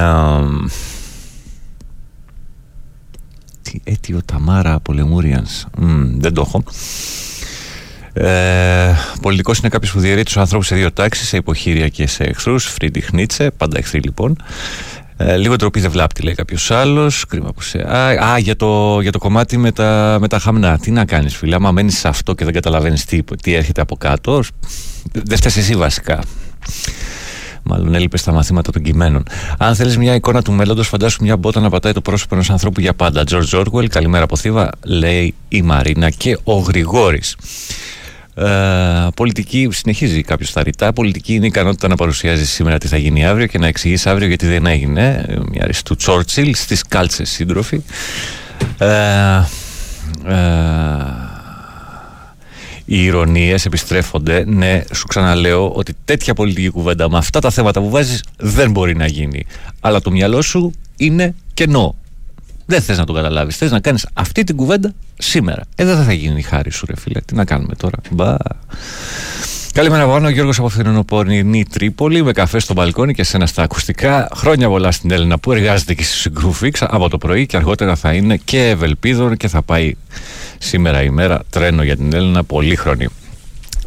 S4: τι αίτιο Ταμάρα από Λεμούριανς. Μμ, δεν το έχω. Ε, Πολιτικός είναι κάποιος που διαιρεί τους ανθρώπους σε δύο τάξεις, σε υποχείρια και σε εχθρούς. Φρίντιχ Νίτσε, πάντα εχθροί λοιπόν. Ε, λίγο τροπή δεν βλάπτει, λέει κάποιος άλλος. Κρίμα που σε. Α, α, για, το, για το κομμάτι με τα, με τα χαμνά. Τι να κάνεις, φίλε. Άμα μένεις σε αυτό και δεν καταλαβαίνεις τι, τι έρχεται από κάτω, δεν φταίεις εσύ βασικά. Μάλλον έλειπες στα μαθήματα των κειμένων. Αν θέλεις μια εικόνα του μέλλοντος, φαντάσου μια μπότα να πατάει το πρόσωπο ενός ανθρώπου για πάντα. George Orwell, καλημέρα από Θήβα, λέει η Μαρίνα και ο Γρηγόρης. Ε, πολιτική, συνεχίζει κάποιος τα ρητά. Πολιτική είναι η ικανότητα να παρουσιάζει σήμερα τι θα γίνει αύριο και να εξηγήσει αύριο γιατί δεν έγινε. Ε, Μια αριστού του Τσόρτσιλ στις κάλτσες σύντροφοι. Ε, ε, οι ηρωνίες επιστρέφονται. Ναι, σου ξαναλέω ότι τέτοια πολιτική κουβέντα με αυτά τα θέματα που βάζεις δεν μπορεί να γίνει. Αλλά το μυαλό σου είναι κενό. Δεν θες να το καταλάβεις. Θες να κάνεις αυτή την κουβέντα σήμερα. Ε, δεν θα γίνει η χάρη σου, ρε φίλε. Τι να κάνουμε τώρα. Μπα. Καλημέρα, Βάνο. Ο Γιώργος από Φθινοπορεινή Τρίπολη με καφέ στο μπαλκόνι και σένα στα ακουστικά. Χρόνια πολλά στην Έλληνα που εργάζεται και στη Συγκρούφιξ από το πρωί και αργότερα θα είναι και Ευελπίδων και θα πάει σήμερα η μέρα τρένο για την Έλληνα. Πολύχρονη.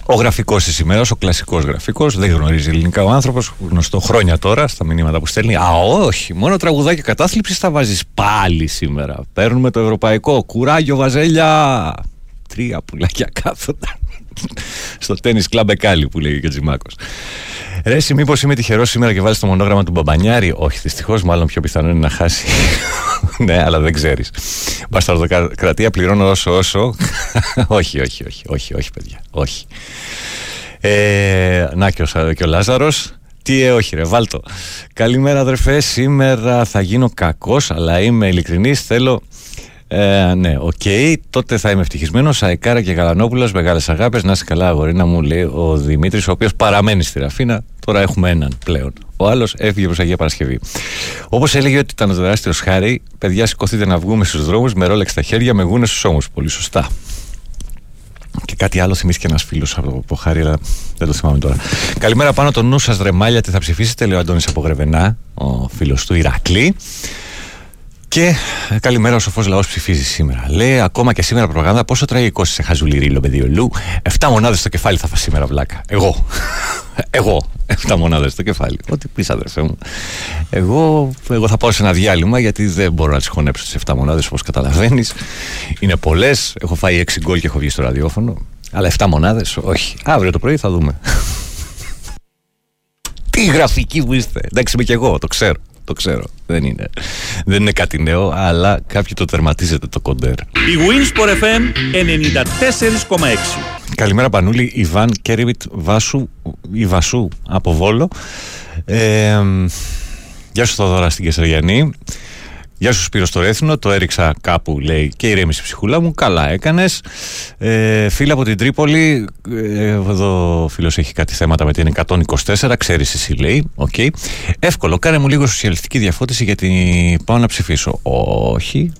S4: Ο γραφικός της ημέρας, ο κλασικός γραφικός, δεν γνωρίζει ελληνικά ο άνθρωπος, γνωστό χρόνια τώρα στα μηνύματα που στέλνει. Α, όχι, μόνο τραγουδάκι κατάθλιψης θα βάζεις πάλι σήμερα. Παίρνουμε το ευρωπαϊκό. Κουράγιο, βαζέλια! Τρία πουλάκια κάθοντα. Στο τέννη κλαμπ Εκάλι που λέει και ο Τζιμάκος. Ρε, εσύ, μήπως είμαι τυχερός σήμερα και βάλεις το μονόγραμμα του Μπαμπανιάρη; Όχι, δυστυχώς, μάλλον πιο πιθανό είναι να χάσει. ναι, αλλά δεν ξέρεις. Μπασταρδοκρατία πληρώνω όσο όσο. όχι, όχι, όχι, όχι, όχι, παιδιά. Όχι. Ε, να και ο, και ο Λάζαρος τι ε, όχι ρε, βάλτο. Καλημέρα αδερφέ, σήμερα θα γίνω κακός, αλλά είμαι ειλικρινής, θέλω... Ε, ναι, οκ, τότε θα είμαι ευτυχισμένος. Αεκάρα και Γαλανόπουλος, μεγάλες αγάπες. Να είσαι καλά, αγορίνα μου, λέει ο Δημήτρης, ο οποίος παραμένει στη Ραφίνα. Τώρα έχουμε έναν πλέον. Ο άλλος έφυγε προς Αγία Παρασκευή. Όπως έλεγε ότι ήταν ο τεράστιος χάρη, παιδιά, σηκωθείτε να βγούμε στους δρόμους με ρόλεξ στα χέρια, με γούνες στους ώμους. Πολύ σωστά. Και κάτι άλλο θυμήθηκε ένας φίλος από το Χάρη, αλλά δεν το θυμάμαι τώρα. Καλημέρα πάνω το νου σας, ρεμάλια, τι θα ψηφίσετε, λέει ο Αντώνης από Γρεβενά, ο φίλος του Ηρακλή. Και ε, καλημέρα, ο σοφός λαός ψηφίζει σήμερα. Λέει ακόμα και σήμερα προπαγάνδα πόσο τραγικός σε χαζουλιρίλο, παιδί Λου. Εφτά μονάδες στο κεφάλι θα φας σήμερα, βλάκα. Εγώ. Εγώ. Εφτά μονάδες στο κεφάλι. Ό,τι πεις, αδερφέ μου. Εγώ, εγώ θα πάω σε ένα διάλειμμα γιατί δεν μπορώ να τι χωνέψω τις 7 μονάδες όπως καταλαβαίνεις. Είναι πολλές. Έχω φάει 6 γκολ και έχω βγει στο ραδιόφωνο. Αλλά 7 μονάδες, όχι. Αύριο το πρωί θα δούμε. Τι γραφική που είστε. Εντάξει, είμαι και εγώ, το ξέρω. Το ξέρω. Δεν είναι, δεν είναι κάτι νέο, αλλά κάποιοι το τερματίζετε το κοντέρ.
S7: Η Winsport FM 94,6.
S4: Καλημέρα Πανούλη, Ιβάν Κέριβιτ Βάσου, η Βασού από Βόλο. Ε, γεια σου Θοδωρά στην Κεσαριανή. Γεια σου Σπύρος στο Ρέθινο, το έριξα κάπου λέει και ηρέμησε η ψυχούλα μου, καλά έκανες. Ε, φιλιά από την Τρίπολη, ε, εδώ ο φίλος έχει κάτι θέματα με την 124, ξέρεις εσύ λέει, οκ. Εύκολο, κάνε μου λίγο σοσιαλιστική διαφώτιση γιατί πάω να ψηφίσω. Όχι,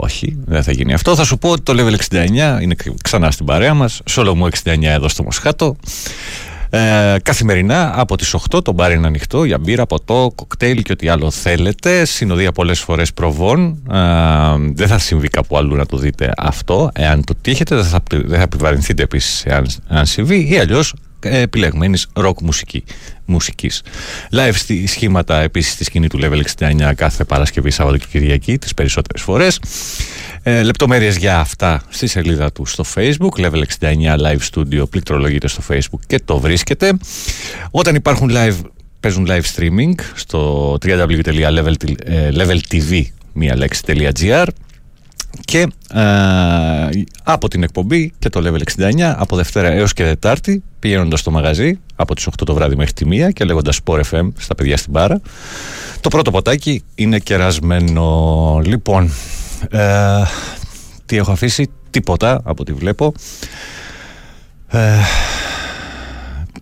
S4: όχι, δεν θα γίνει αυτό. Θα σου πω ότι το level 69 είναι ξανά στην παρέα μας, σόλο μου 69 εδώ στο Μοσχάτο. Ε, καθημερινά από τις 8 το μπάρ είναι ανοιχτό για μπύρα, ποτό, κοκτέιλ και ό,τι άλλο θέλετε. Συνοδεία πολλές φορές προβών. Ε, δεν θα συμβεί κάπου αλλού να το δείτε αυτό. Εάν το τύχετε δεν θα, δεν θα επιβαρυνθείτε επίσης εάν, εάν συμβεί ή αλλιώς ε, επιλεγμένης ροκ μουσική, μουσικής. Live στη σχήματα επίσης στη σκηνή του Level 69 κάθε Παρασκευή, Σάββατο και Κυριακή τις περισσότερες φορές. Ε, λεπτομέρειες για αυτά στη σελίδα του στο facebook Level 69 Live Studio πληκτρολογείτε στο facebook και το βρίσκετε όταν υπάρχουν live παίζουν live streaming στο www.leveltv.gr Και ε, από την εκπομπή και το Level 69 από Δευτέρα έως και Δετάρτη πηγαίνοντας στο μαγαζί από τις 8 το βράδυ μέχρι τη 1 και λέγοντας Sport FM στα παιδιά στην Πάρα το πρώτο ποτάκι είναι κερασμένο. Λοιπόν ε, τι έχω αφήσει τίποτα από ό,τι βλέπω. Ε,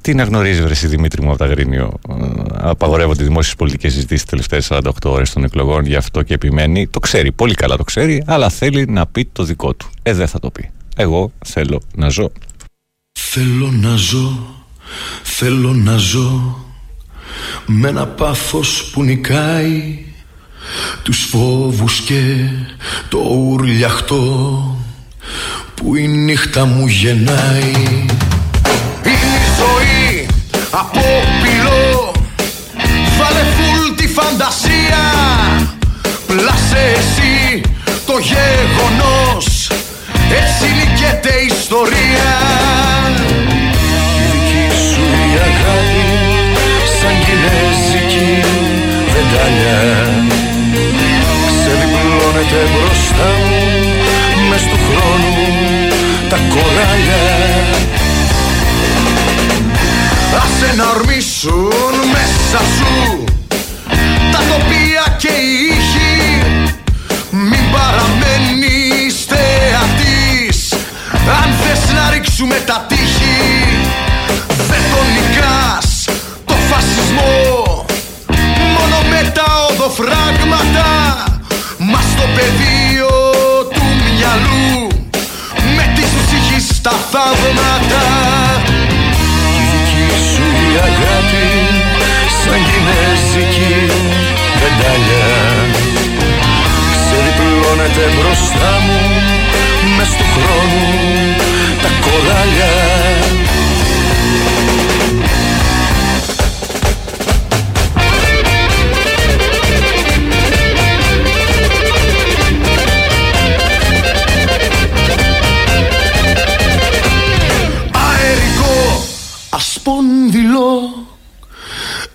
S4: τι να γνωρίζει, βρε, εσύ, Δημήτρη μου, από τα Γρήνιο; Ε, Απαγορεύονται οι δημόσιες πολιτικές συζητήσεις τις τελευταίες 48 ώρες των εκλογών, γι' αυτό και επιμένει. Το ξέρει, πολύ καλά το ξέρει, αλλά θέλει να πει το δικό του. Ε, δεν θα το πει. Εγώ θέλω να ζω.
S20: Θέλω να ζω, θέλω να ζω με ένα πάθος που νικάει τους φόβους και το ουρλιαχτό που η νύχτα μου γεννάει
S14: Είναι η ζωή από πυλό Βάλε φουλ τη φαντασία. Πλάσε εσύ το γεγονός. Έτσι νικέται η ιστορία.
S20: Η δική σου η αγάπη σαν κινέζικη βεντάλια. Ξεδιπλώνεται μπροστά μου μες του χρόνου τα κοράλια
S14: Άσε να ορμήσουν μέσα σου Τα τοπία και οι ήχοι Μην παραμένεις θεατής. Αν θες να ρίξουμε τα τείχη Δεν τον νικάς. Το φασισμό Μόνο με τα οδοφράγματα. Μας στο πεδίο του μυαλού. Με τις ψυχής τα θαύματα
S20: βεντάλια Ξεδιπλώνεται μπροστά μου μες του χρόνου τα κοράλια.
S14: Αερικό ασπονδυλό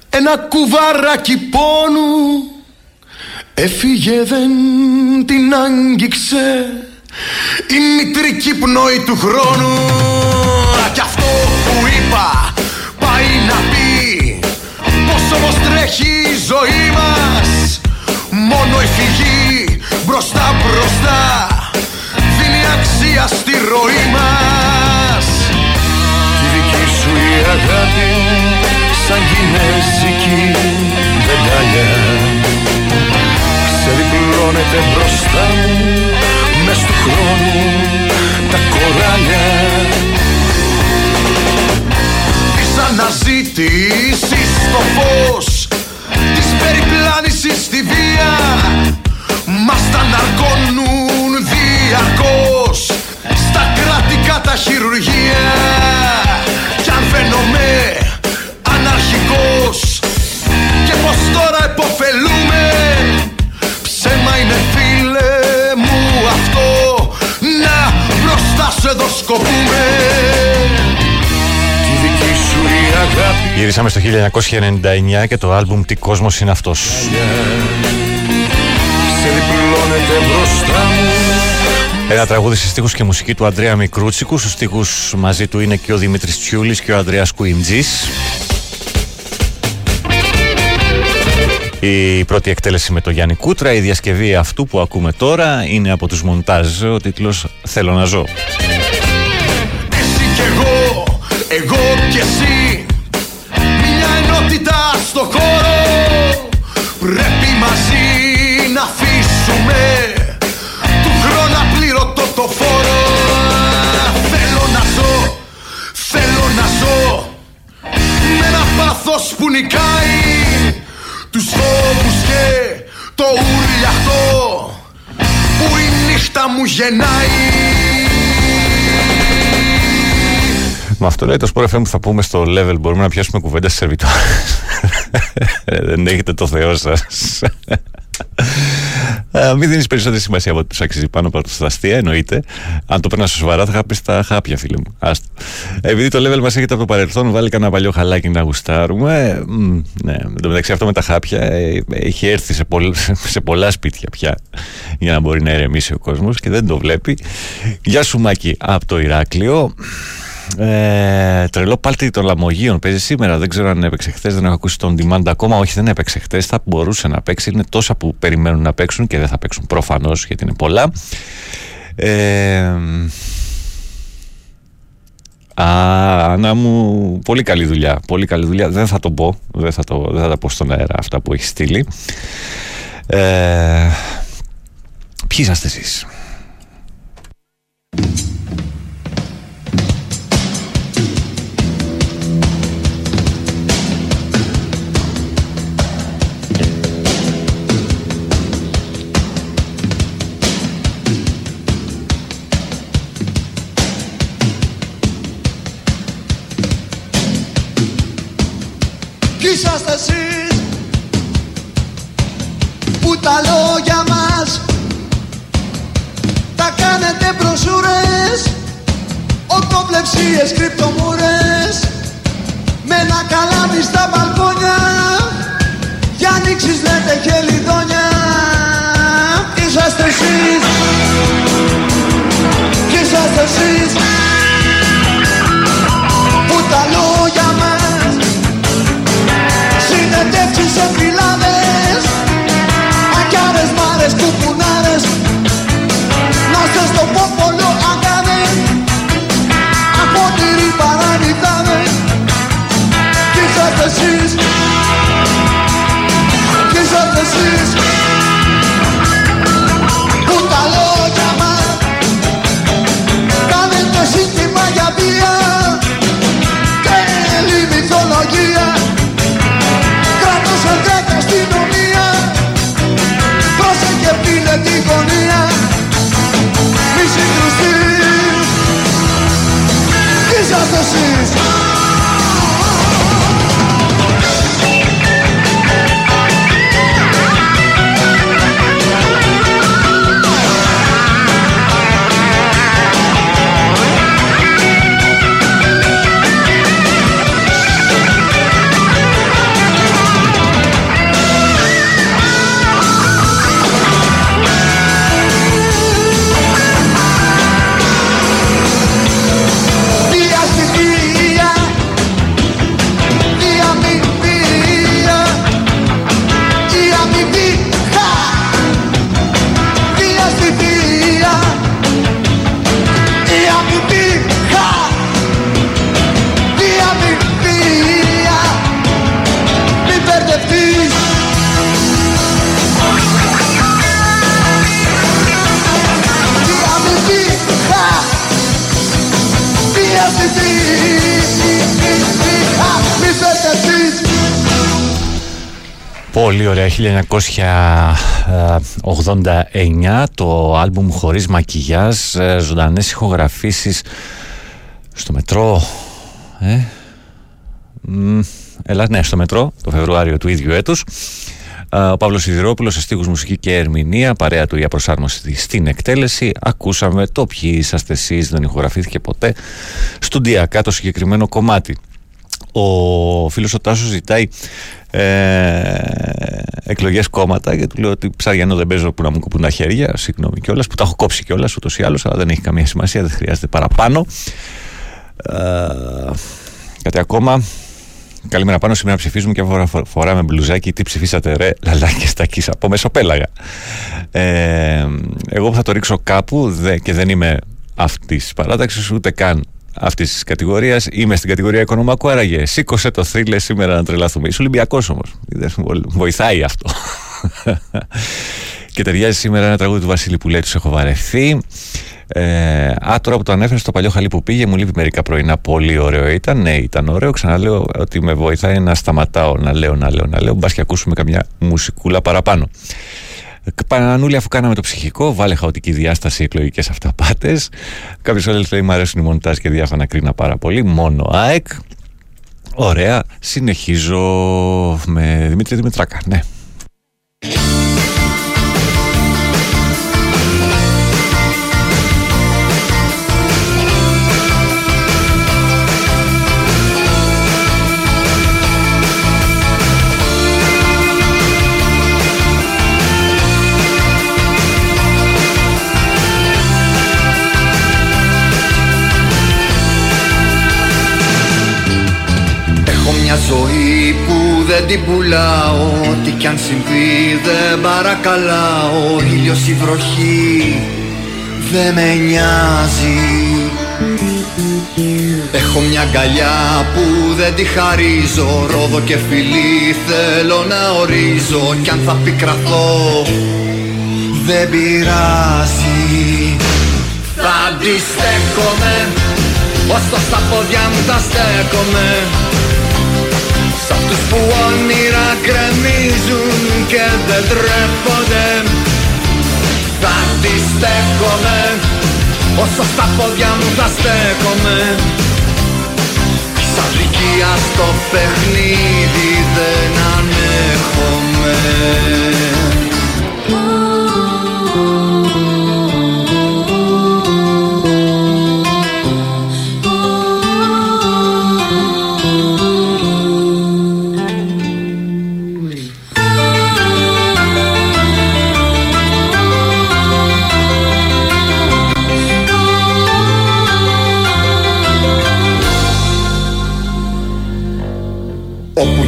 S14: ένα κουβαράκι πόνου έφυγε δεν την άγγιξε η μητρική πνοή του χρόνου. Α, κι αυτό που είπα πάει να πει πως όμως τρέχει η ζωή μας. Μόνο η φυγή μπροστά μπροστά δίνει αξία στη ροή μας.
S20: Η δική σου η αγάπη σαν κινέζικη βεντάλια Ξεδιπλώνεται μπροστά μου μες του χρόνου τα κοράλια.
S14: Της αναζήτησης στο φως Της περιπλάνησης στη βία Μας τα ναρκώνουν διαρκώς. Στα κρατικά τα χειρουργεία μπροστά σου εδώ σκοπούμε
S20: Η δική σου η αγάπη
S4: Γυρίσαμε στο 1999 και το άλμπουμ Τι κόσμος είναι αυτός.
S20: Ξεδιπλώνεται μπροστά μου
S4: Ένα τραγούδι σε στίχους και μουσική του Αντρέα Μικρούτσικου. Στους στίχους μαζί του είναι και ο Δημήτρης Τσιούλης και ο Ανδρέας Κουιμτζής. Η πρώτη εκτέλεση με το Γιάννη Κούτρα, η διασκευή αυτού που ακούμε τώρα είναι από τους μοντάζ, ο τίτλος «Θέλω να ζω».
S14: Εσύ κι εγώ, εγώ κι εσύ. Μια ενότητα στο χώρο. Πρέπει μαζί να αφήσουμε Του χρόνου απλήρωτο το φόρο. Θέλω να ζω, θέλω να ζω. Με ένα πάθος που νικάει Τους φόβους και το ουρλιαχτό Που η νύχτα μου γεννάει
S4: Με αυτό λέει το Sport FM που θα πούμε στο level. Μπορούμε να πιάσουμε κουβέντα σε σερβιτόρες. Δεν έχετε το Θεό σας. Ε, μην δίνεις περισσότερη σημασία από ό,τι τους αξίζει πάνω από τα αστεία, εννοείται. Αν το παίρνα σοβαρά, θα είχα πει στα χάπια, φίλε μου. Άστο. Επειδή το level μας έρχεται από το παρελθόν, βάλει κανένα παλιό χαλάκι να γουστάρουμε. Ε, μ, ναι, εν τω μεταξύ αυτό με τα χάπια ε, έχει έρθει σε, πολλ- σε πολλά σπίτια πια για να μπορεί να ηρεμήσει ο κόσμος και δεν το βλέπει. Γεια σου, Μάκη, από το Ηράκλειο. Ε, τρελό πάλι των Λαμογείων παίζει σήμερα. Δεν ξέρω αν έπαιξε χθες. Δεν έχω ακούσει τον demand ακόμα. Όχι, δεν έπαιξε χθες. Θα μπορούσε να παίξει. Είναι τόσα που περιμένουν να παίξουν και δεν θα παίξουν προφανώς γιατί είναι πολλά. Ε, Α, Άννα μου, πολύ καλή δουλειά. Πολύ καλή δουλειά. Δεν θα το πω. Δεν θα, το, δεν θα τα πω στον αέρα αυτά που έχει στείλει. Ε, ποιοι είσαστε εσείς;
S23: Οτοβλεψίες κρυπτομούρες. Με ένα καλάμι στα μπαλκόνια. Για ανοίξεις λέτε χελιδόνια
S4: 1989 το άλμπουμ χωρίς μακιγιάζ, ε, ζωντανές ηχογραφήσεις στο μετρό, ε, μ, έλα, ναι, στο μετρό το Φεβρουάριο του ίδιου έτους. Ε, Ο Παύλος Σιδηρόπουλος σε στίχους μουσική και ερμηνεία, παρέα του για προσάρμοση στην εκτέλεση. Ακούσαμε το ποιοι είσαστε εσείς, δεν ηχογραφήθηκε ποτέ στουντιακά το συγκεκριμένο κομμάτι. Ο φίλος ο Τάσος ζητάει ε, εκλογές κόμματα και του λέω ότι ψαριανό δεν παίζω που να μου κοπούν τα χέρια, συγγνώμη κιόλας, που τα έχω κόψει κιόλας ούτως ή άλλως, αλλά δεν έχει καμία σημασία, δεν χρειάζεται παραπάνω. Ε, κάτι ακόμα. Καλημέρα πάνω. Σήμερα ψηφίζουμε και φορά, φοράμε μπλουζάκι. Τι ψηφίσατε, ρε, λαλάκια στα κίσα. Από μεσοπέλαγα. Ε, εγώ που θα το ρίξω κάπου δε, και δεν είμαι αυτής της παράταξης, ούτε καν αυτής της κατηγορίας. Είμαι στην κατηγορία οικονομικού, άραγε. Σήκωσε το θρύλε σήμερα να τρελαθούμε. Είσαι Ολυμπιακός όμως. Βοηθάει αυτό. και ταιριάζει σήμερα ένα τραγούδι του Βασίλη που λέει Τους έχω βαρεθεί. Ε, α, τώρα που το ανέφερες στο παλιό χαλί που πήγε, μου λείπει μερικά πρωινά. Πολύ ωραίο ήταν. Ναι, ήταν ωραίο. Ξαναλέω ότι με βοηθάει να σταματάω να λέω, να λέω, να λέω. Μπας και ακούσουμε καμιά μουσικούλα παραπάνω. Πανανούλη, αφού κάναμε το ψυχικό, βάλε χαοτική διάσταση εκλογικές αυταπάτες. Κάποιο άλλο λέει: Μ' αρέσουν οι μοντάζ και διάφανα κρίνα πάρα πολύ. Μόνο ΑΕΚ. Ωραία. Συνεχίζω με Δημήτρη Δημητράκα. Ναι.
S24: Την πουλάω Τι κι αν συμβεί δεν παρακαλάω. Ήλιος η βροχή δεν με νοιάζει. Έχω μια αγκαλιά που δεν τη χαρίζω. Ρόδο και φιλί θέλω να ορίζω. Κι αν θα πικραθώ δεν πειράζει. Θα αντιστέκομαι Όσο στα πόδια μου θα στέκομαι Σ' αυτούς που όνειρα κρεμίζουν και δεν τρέπονται Θα αντιστέκομαι Όσο στα πόδια μου θα στέκομαι. Σαν δικία στο παιχνίδι δεν ανέχομαι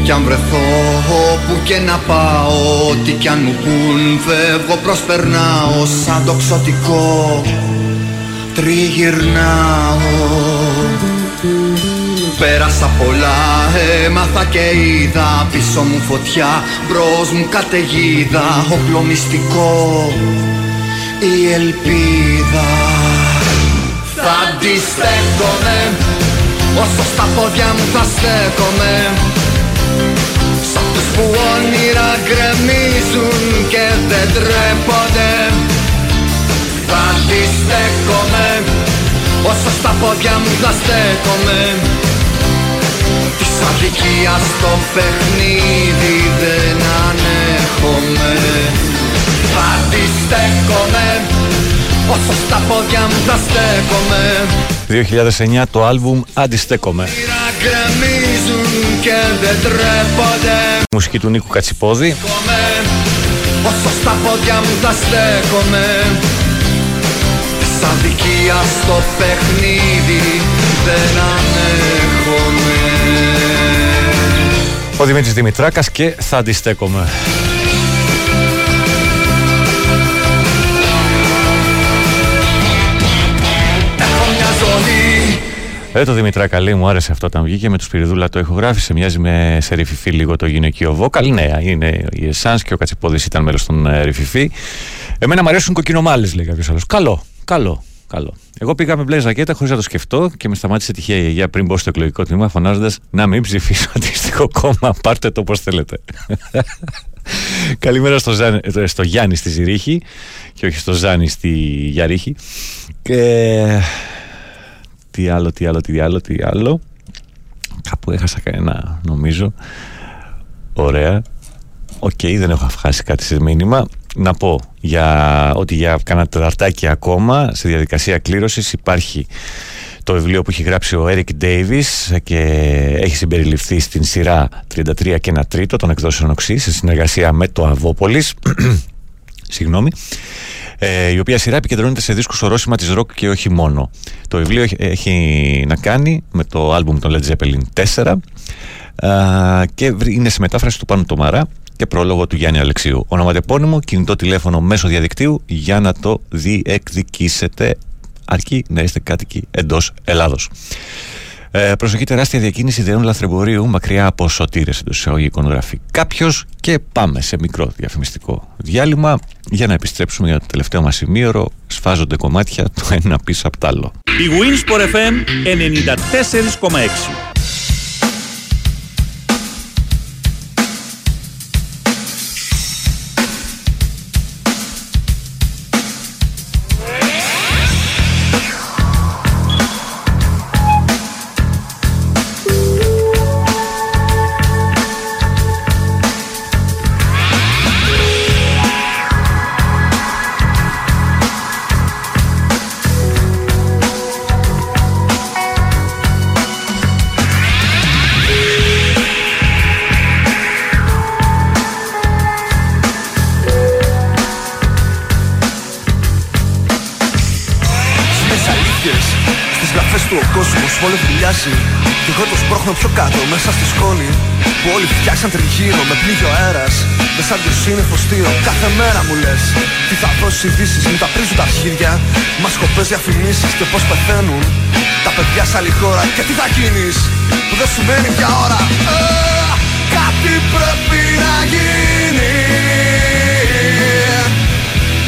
S24: κι αν βρεθώ, όπου και να πάω Ό,τι κι αν μου πουν φεύγω προσπερνάω Σαν το ξωτικό τριγυρνάω. Πέρασα πολλά, έμαθα και είδα Πίσω μου φωτιά, μπρος μου καταιγίδα Όπλο μυστικό, η ελπίδα. Θα αντιστέκομαι Όσο στα πόδια μου θα στέκομαι. Σ' αυτούς που όνειρα γκρεμίζουν και δεν τρέπονται. Θα αντιστέκομαι Όσο στα πόδια μου θα στέκομαι. Της αδικίας στο παιχνίδι δεν ανέχομαι. Θα αντιστέκομαι Όσο στα πόδια μου θα στέκομαι.
S4: 2009 το άλμπουμ Αντιστέκομαι.
S24: Γκρεμίζουν και δεν τρέπονται
S4: Μουσική του Νίκου Κατσιπόδη.
S24: Όσο στα πόδια μου θα στέκομαι Σαν δικία στο παιχνίδι δεν ανέχομαι
S4: Ο Δημήτρης Δημητράκας και θα αντιστέκομαι.
S24: Ζωή
S4: Ε, το Δημητράκα λέει μου άρεσε αυτό όταν βγήκε με τους Σπυριδούλα το ηχογράφησε. Μοιάζει με σε ρηφιφί λίγο το γυναικείο βόκαλ. Νέα είναι η Εσάνς και ο Κατσιπόδη ήταν μέλος των ε, ρηφιφί. Εμένα μου αρέσουν κοκκινομάλες, λέει κάποιος άλλος. Καλό, καλό, καλό. Εγώ πήγα με μπλε ζακέτα χωρίς να το σκεφτώ και με σταμάτησε τυχαία η γιαγιά πριν μπω στο εκλογικό τμήμα φωνάζοντας να μην ψηφίσω αντίστοιχο κόμμα. Πάρτε το όπω θέλετε. Καλημέρα στο, Ζαν, ε, στο Γιάννη στη Ζηρίχη και όχι στο Ζάνη στη Γιαρίχη. Και τι άλλο, τι άλλο, τι άλλο, τι άλλο. Κάπου έχασα κανένα, νομίζω. Ωραία. Οκ, δεν έχω χάσει κάτι σε μήνυμα. Να πω για, ότι για κάνα τεταρτάκι ακόμα σε διαδικασία κλήρωσης υπάρχει το βιβλίο που έχει γράψει ο Eric Davis και έχει συμπεριληφθεί στην σειρά 33 και ένα τρίτο των εκδόσεων Οξύ σε συνεργασία με το Avopolis συγγνώμη ε, η οποία σειρά επικεντρώνεται σε δίσκους ορόσημα της ροκ και όχι μόνο. Το βιβλίο έχει, έχει να κάνει με το άλμπουμ των Led Zeppelin 4 α, και βρει- είναι σε μετάφραση του Πάνου Τομαρά και πρόλογο του Γιάννη Αλεξίου. Ονοματεπώνυμο, κινητό τηλέφωνο μέσω διαδικτύου για να το διεκδικήσετε αρκεί να είστε κάτοικοι εντός Ελλάδος. Ε, προσοχή τεράστια διακίνηση ιδεών λαθρεμπορίου μακριά από σωτήρες εντός εισαγωγικών γράφει κάποιος και πάμε σε μικρό διαφημιστικό διάλειμμα για να επιστρέψουμε για το τελευταίο μας ημίωρο. Σφάζονται κομμάτια το ένα πίσω από το άλλο.
S7: Η Winsport FM 94,6.
S25: Εγώ το σπρώχνω πιο κάτω μέσα στη σκόνη Που όλοι φτιάξαν τριγύρω με πλήγιο αέρας Με σαν δυο σύννεφο στήρο κάθε μέρα μου λες Τι θα δώσεις ειδήσεις, μην τα πρίζουν τα αρχίδια Μας σκοπές διαφημίσεις και πως πεθαίνουν Τα παιδιά σε άλλη χώρα και τι θα γίνεις Που δεν σου μένει πια ώρα. Ε, Κάτι πρέπει να γίνει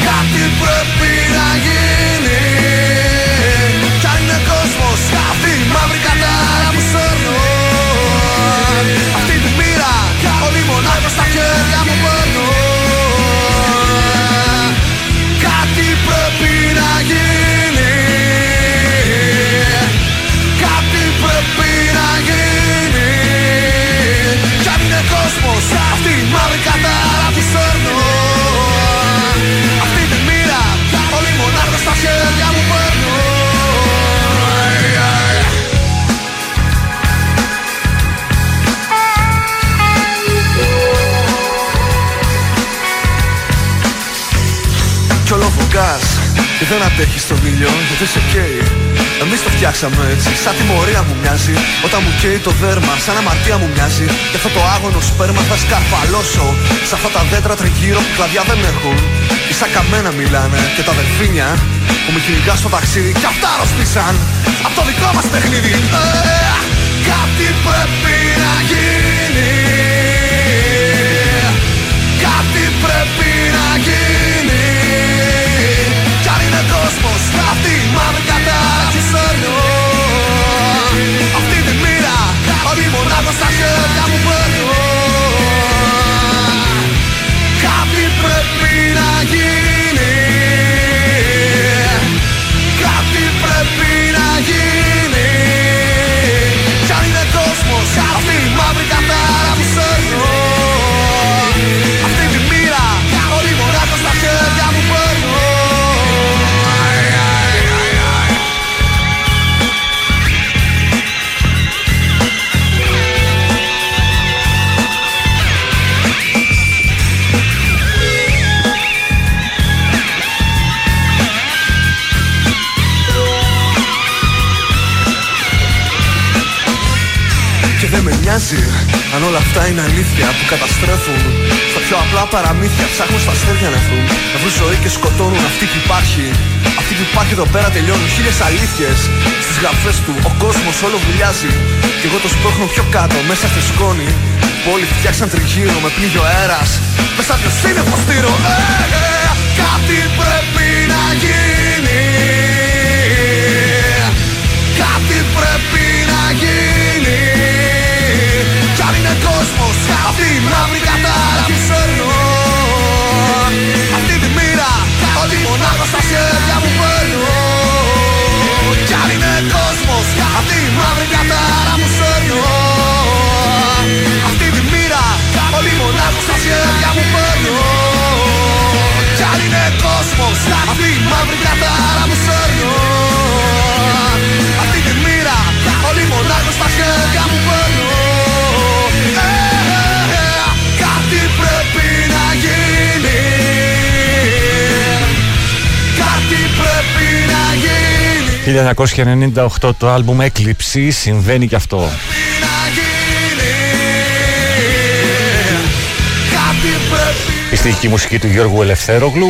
S25: Κάτι πρέπει να γίνει δεν αντέχεις τον ήλιο γιατί σε καίει Εμείς το φτιάξαμε έτσι, σαν τιμωρία μου μοιάζει. Όταν μου καίει το δέρμα, σαν αμαρτία μου μοιάζει. Και αυτό το άγωνο σπέρμα θα σκαρφαλώσω. Σε αυτά τα δέντρα τριγύρω που κλαδιά δεν έχουν. Και σαν καμένα μιλάνε και τα δελφίνια Που με κυνηγά στο ταξίδι κι αυτά αρρωστήσαν Απ' το δικό μας παιχνίδι ε, Κάτι πρέπει να γίνει. Κάτι πρέπει να γίνει. Κι αν είναι κόσμος αυτή η μαύρη κατάρα που σέρνω Αυτή τη μοίρα όλη μονάχα στα χέρια μου αυτά είναι αλήθεια που καταστρέφουν. Στα πιο απλά παραμύθια ψάχνουν στα αστέρια να βρουν. Να βρουν ζωή και σκοτώνουν αυτή που υπάρχει. Αυτή που υπάρχει εδώ πέρα τελειώνουν χίλιες αλήθειες. Στις γραφές του ο κόσμος όλο βουλιάζει. Κι εγώ το σπρώχνω πιο κάτω μέσα στη σκόνη. Που όλοι φτιάξαν τριγύρω με πλήγιο αέρας. Μέσα ποιος είναι φωστήρο ε, ε, Κάτι πρέπει να γίνει. Κάτι πρέπει να γίνει κόσμος αυτή η μαύρη κατάρα που σέρνω Αυτή τη μοίρα όλη μονάχα στα χέρια μου παίρνω. Κι αν είναι κόσμος αυτή η μαύρη κατάρα που σέρνω Αυτή τη μοίρα όλη μονάχα στα χέρια μου παίρνω
S4: 1998 το άλμπουμ Έκλειψη συμβαίνει και αυτό.
S25: Κάτι πρέπει
S4: Η στοιχική μουσική του Γιώργου Ελευθέρογλου.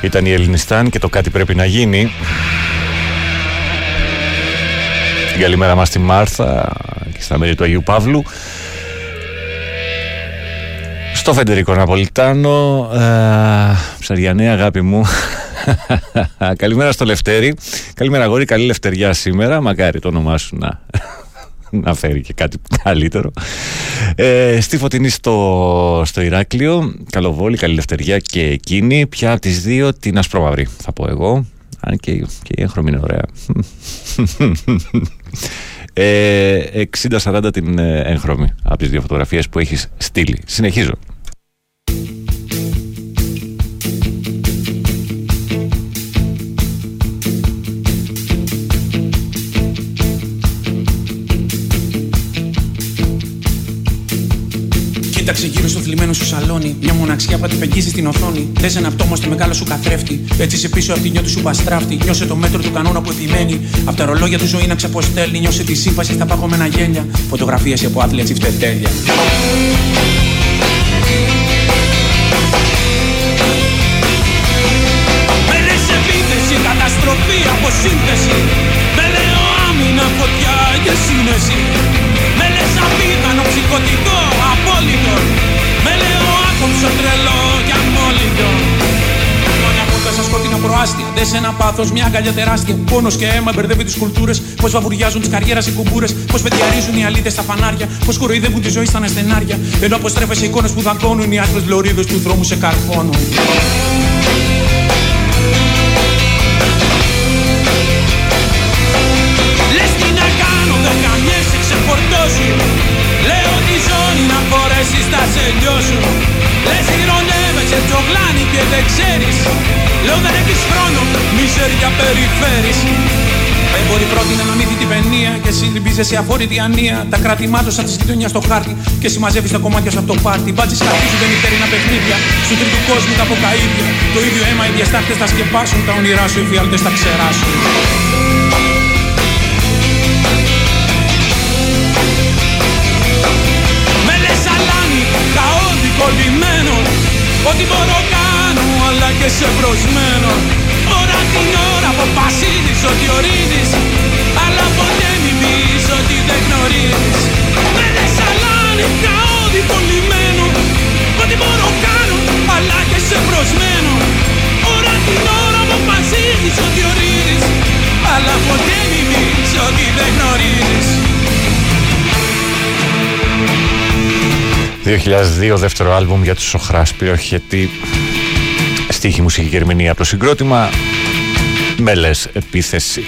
S4: Ήταν η Ελληνιστάν και το κάτι πρέπει να γίνει. Την καλημέρα μας στη Μάρθα και στα μέρη του Αγίου Παύλου. Στο Φεντερικό Ναπολιτάνο, ε, ψαριανέ αγάπη μου. Καλημέρα στο Λευτέρη. Καλημέρα αγόρι, καλή λευτεριά σήμερα. Μακάρι το όνομά σου να, να φέρει και κάτι καλύτερο. Ε, στη Φωτεινή στο, στο Ηράκλειο, Καλοβόλη, καλή λευτεριά και εκείνη. Ποια από τις δύο την ασπρόμαυρη θα πω εγώ. Αν και, και η έγχρωμη είναι ωραία. Ε, 60-40 την ε, έγχρωμη από τις δύο φωτογραφίες που έχεις στείλει. Συνεχίζω.
S26: Κοίταξε γύρω στο θλιμμένο σου σαλόνι. Μια μοναξιά που αντιπεγγίζει στην οθόνη. Δες ένα πτώμα στο μεγάλο σου καθρέφτη. Έτσι σε πίσω από τη νιώτη σου παστράφτη. Νιώσε το μέτρο του κανόνα που επιμένει. Απ' τα ρολόγια του ζωή να ξεποστέλνει. Νιώσε τη σύμφαση στα παγωμένα γένια. Φωτογραφίες από άθλια τσιφτετέλια. Με λες επίθεση, καταστροφή, αποσύνθεση Με λέω άμυνα, φωτιά και σύνεση Με λες απίθανο, ψυχοτικό, απόλυτο Με λέω άκομψο, τρελό και αμόλυτο Χρόνια πόρτα στα σκότεινα προάστια. Δε σε ένα πάθος, μια αγκαλιά τεράστια. Πόνος και αίμα μπερδεύει τις κουλτούρες. Πως βαβουριάζουν τις καριέρας οι κουμπούρες. Πως πετιαρίζουν οι αλήτες στα φανάρια. Πως κοροϊδεύουν τη ζωή στα νεστενάρια Ενώ αποστρέφεσαι εικόνες που δαγκώνουν Οι άσπρες λωρίδες του δρόμου σε καρφώνουν. Λες τι να κάνω, δεν καμιέσαι, ξεφορτώσου. Λέω τη ζώνη να φορέσεις τα σελιό σου Λες ηρωνεύεσαι, τζογλάνι και δεν ξέρεις Λέω δεν έχεις χρόνο, μιζέρια περιφέρεις Έμποροι πρότεινε να μύθει την παινία και συλληπίζεσαι αφόρητη ανία. Τα κράτη μάτωσαν τη γειτονιά στο χάρτη και συμμαζεύεις τα κομμάτια σου από το πάρτι. Μπάτζες χαρτίζονται νυχτερινά παιχνίδια. Στου τρίτου κόσμου τα αποκαίδια. Το ίδιο αίμα οι διαστάχτε θα σκεπάσουν. Τα όνειρά σου οι φιάλτες θα ξεράσουν. Κολλημένο. Ό,τι μπορώ κάνω, αλλά και σε προσμένο Ώρα την ώρα αποφασίζεις ότι ορίζεις Αλλά ποτέ μην πεις ότι δεν γνωρίζεις. Με λες αλάνι, καόδη κολλημένο. Ό,τι μπορώ κάνω, αλλά και σε προσμένο Ώρα την ώρα αποφασίζεις ότι ορίζεις Αλλά ποτέ μην πεις ότι δεν γνωρίζεις
S4: 2002 δεύτερο άλμπουμ για τους Σοχράς. Πυροχετή στίχη μουσική και ερμηνεία από το συγκρότημα Μέλες Επίθεση.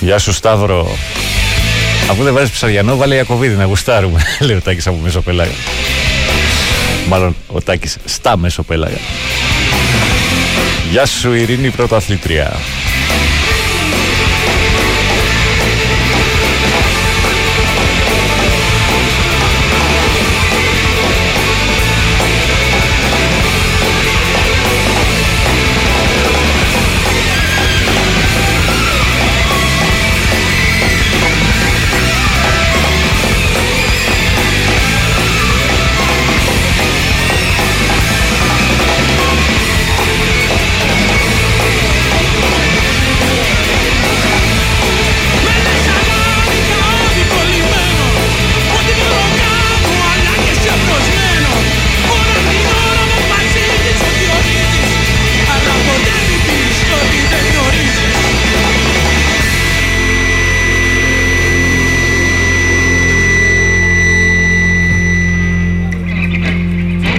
S4: Γεια σου Σταύρο. Αφού δεν βάζεις ψαριανό βάλε Ιακωβίδη να γουστάρουμε. Λέει ο Τάκης από Μεσοπέλαγα. Μάλλον ο Τάκης στα Μεσοπέλαγα Γεια σου Ειρήνη πρωταθλήτρια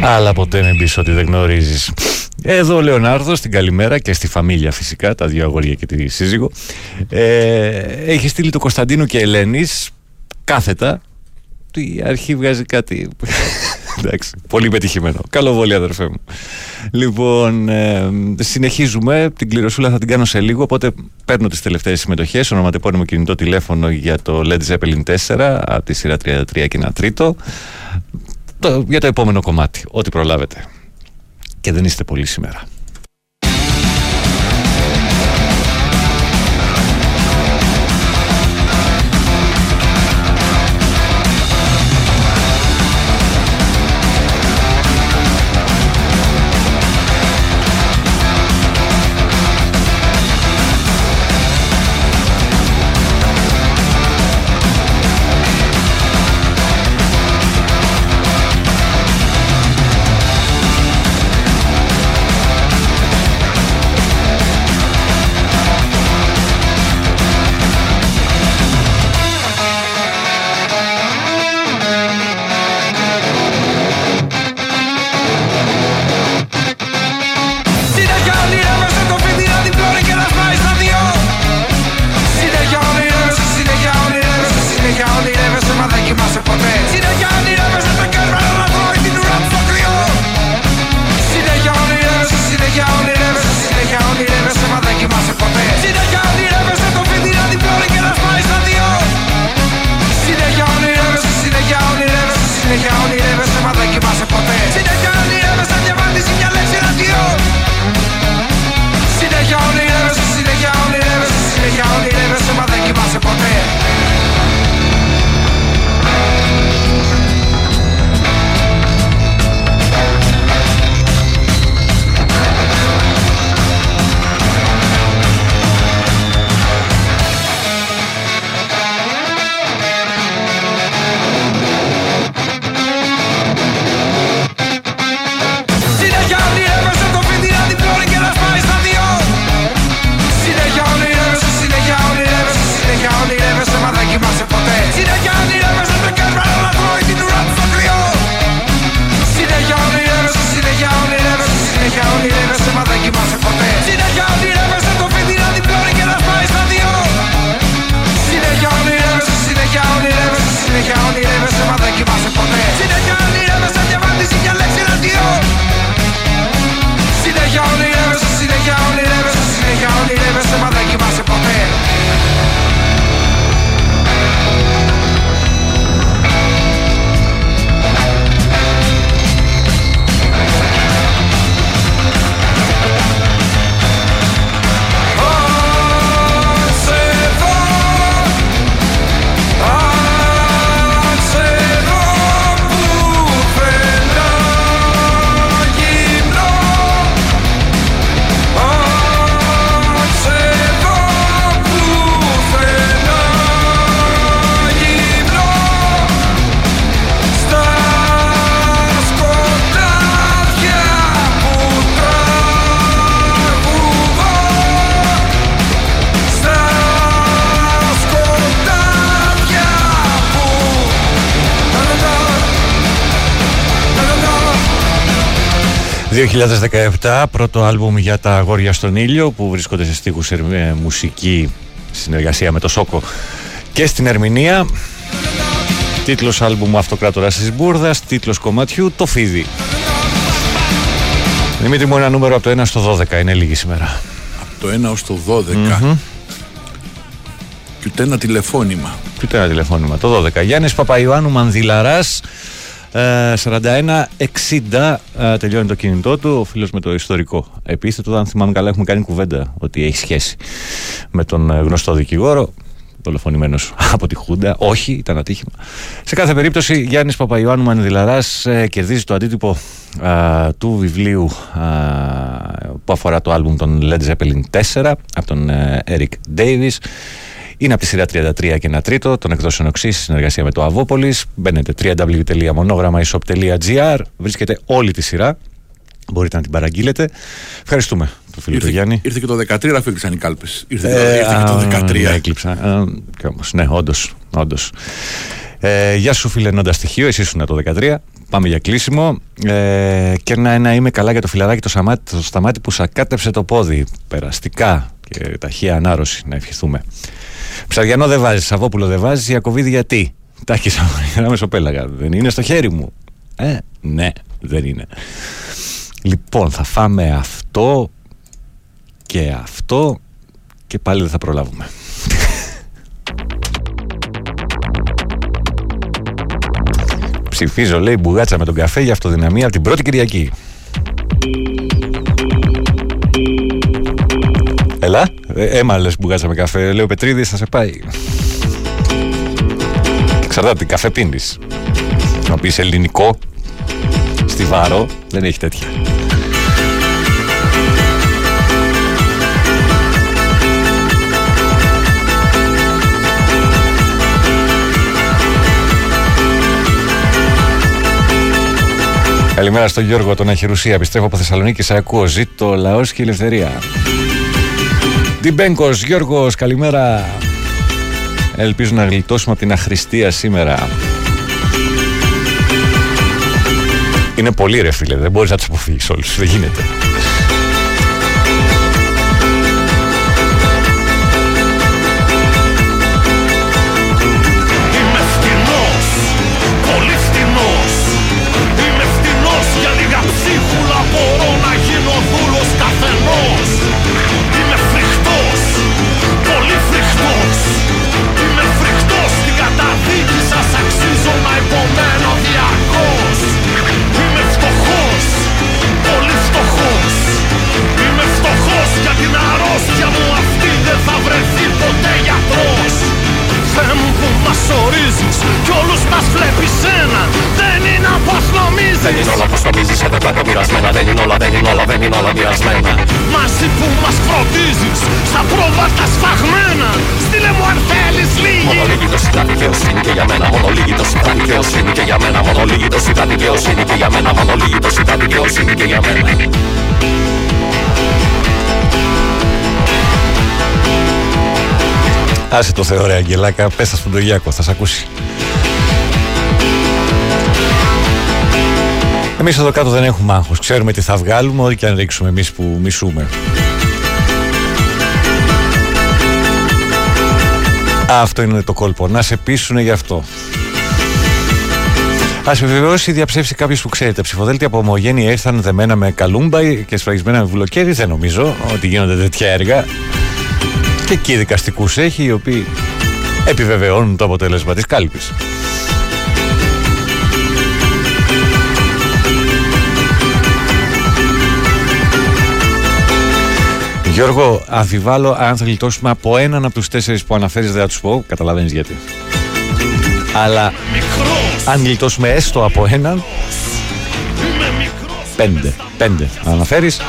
S4: Αλλά ποτέ μην πεις ότι δεν γνωρίζεις Εδώ ο Λεωνάρδος την καλημέρα και στη φαμίλια φυσικά Τα δύο αγόρια και τη σύζυγο ε, Έχει στείλει το Κωνσταντίνο και Ελένης Κάθετα Η αρχή βγάζει κάτι Εντάξει, πολύ πετυχημένο. Καλό βόλιο, αδερφέ μου. Λοιπόν, ε, συνεχίζουμε. Την κληροσούλα θα την κάνω σε λίγο. Οπότε παίρνω τις τελευταίες συμμετοχές. Ονοματεπώνυμο κινητό τηλέφωνο για το Led Zeppelin 4 από τη σειρά 33 και ένα τρίτο. Το, για το επόμενο κομμάτι. Ό,τι προλάβετε. Και δεν είστε πολύ σήμερα. 2017, πρώτο άλμπουμ για τα αγόρια στον ήλιο που βρίσκονται σε στίχους ε, μουσική συνεργασία με το Σόκο και στην ερμηνεία. Τίτλος άλμπουμ Αυτοκράτορας της Μπούρδας, τίτλος κομματιού Το Φίδι. Δημήτρη μου ένα νούμερο από το 1 στο 12, είναι λίγη σήμερα.
S27: Το 1 ως το 12.
S4: Μμμ.
S27: Και ούτε ένα τηλεφώνημα.
S4: Και ούτε ένα τηλεφώνημα. Το 12. Γιάννης Παπαϊωάννου Μανδυλαράς. 41-60 ε, τελειώνει το κινητό του. Ο φίλος με το ιστορικό επίθετο. Αν θυμάμαι καλά, έχουμε κάνει κουβέντα ότι έχει σχέση με τον ε, γνωστό δικηγόρο. Δολοφονημένος από τη Χούντα. Όχι, ήταν ατύχημα. Σε κάθε περίπτωση, Γιάννης Παπαϊωάννου Μανδυλαρά κερδίζει το αντίτυπο α, του βιβλίου α, που αφορά το άλμπουμ των Led Zeppelin 4 από τον ε, Eric Davis. Είναι από τη σειρά 33 και ένα τρίτο των εκδόσεων οξύ σε συνεργασία με το Αβόπολης. Μπαίνετε www.monogrammaisop.gr. Βρίσκεται όλη τη σειρά. Μπορείτε να την παραγγείλετε. Ευχαριστούμε τον φίλο του Γιάννη.
S27: Ήρθε και το 13, αφού έκλεισαν οι κάλπες. Ήρθε, και το-
S4: Ε,
S27: ήρθε και το
S4: α,
S27: 13.
S4: Ναι, έκλειψα. Ε, και όμως, ναι, όντως. Όντως. Ε, γεια σου, φίλε Νόντα Στοιχείο. Εσύ ήσουν το 13. Πάμε για κλείσιμο. Ε, και ένα, ένα είμαι καλά για το φιλαράκι το, σαμάτι, το σταμάτη που σακάτεψε το πόδι. Περαστικά και ταχεία ανάρρωση. Να ευχηθούμε. Ψαριανό δεν βάζεις, Σαββόπουλο δεν βάζεις. Ιακοβίδη γιατί; Τάχει ένα μεσοπέλαγα. Δεν είναι στο χέρι μου. Ε, ναι, δεν είναι. Λοιπόν, θα φάμε αυτό και αυτό και πάλι δεν θα προλάβουμε. Ψηφίζω, λέει, μπουγάτσα με τον καφέ για αυτοδυναμία από την πρώτη Κυριακή. Έλα, ε, έμα λες μπουγάτσα με καφέ. Λέω Πετρίδης θα σε πάει. Εξαρτάται τι καφέ πίνεις. Να πεις ελληνικό, στιβάρο, δεν έχει τέτοια. Καλημέρα στον Γιώργο, τον Αχυρουσία. Επιστρέφω από Θεσσαλονίκη. Σε ακούω. Ζήτω λαός και η ελευθερία. Ντιμπέγκο, Γιώργος, καλημέρα. Ελπίζω να γλιτώσουμε από την αχρηστία σήμερα. Είναι πολύ ρε φίλε, δεν μπορείς να τους αποφύγεις όλους, δεν γίνεται.
S20: Αξίζω να υπομένω διαρκώς. Είμαι φτωχός, πολύ φτωχός. Είμαι φτωχός για την αρρώστια μου αυτή δεν θα βρεθεί ποτέ γιατρός. Θεέ μου που μας ορίζεις κι όλους μας βλέπεις ένα Δεν είναι
S28: όλα πως νομίζεις εδώ πλάκα μοιρασμένα. Δεν είναι όλα, δεν είναι όλα, δεν είναι όλα μοιρασμένα.
S20: Μαζί που μας φροντίζεις Στα πρόβατα σφαγμένα. Στείλε μου αν θέλεις λίγη.
S28: Μόνο λίγη το συντά δικαιοσύνη και για μένα Μόνο λίγη το συντά δικαιοσύνη και για μένα. Μόνο λίγη το συντά δικαιοσύνη και για μένα Μόνο λίγη το συντά δικαιοσύνη και για μένα.
S4: Άσε το Θεό ρε Αγγελάκα, πες τα στον Τογιάκο, θα σε ακούσει. Εμείς εδώ κάτω δεν έχουμε άγχος, ξέρουμε τι θα βγάλουμε, ό,τι και αν ρίξουμε εμείς που μισούμε. Αυτό είναι το κόλπο, να σε πείσουνε γι' αυτό. Α επιβεβαιώσει ή διαψεύσει κάποιος που ξέρετε. Ψηφοδέλτια από ομογένεια ήρθαν δεμένα με καλούμπα και σφραγισμένα με βουλοκαίρι. Δεν νομίζω ότι γίνονται τέτοια έργα. Και εκεί δικαστικούς έχει οι οποίοι επιβεβαιώνουν το αποτέλεσμα της κάλπης. Γιώργο, αμφιβάλλω αν θα γλιτώσουμε από έναν από τους τέσσερις που αναφέρεις δεν θα τους πω, καταλαβαίνεις γιατί. Αλλά αν γλιτώσουμε έστω από έναν, πέντε, πέντε αν αναφέρεις,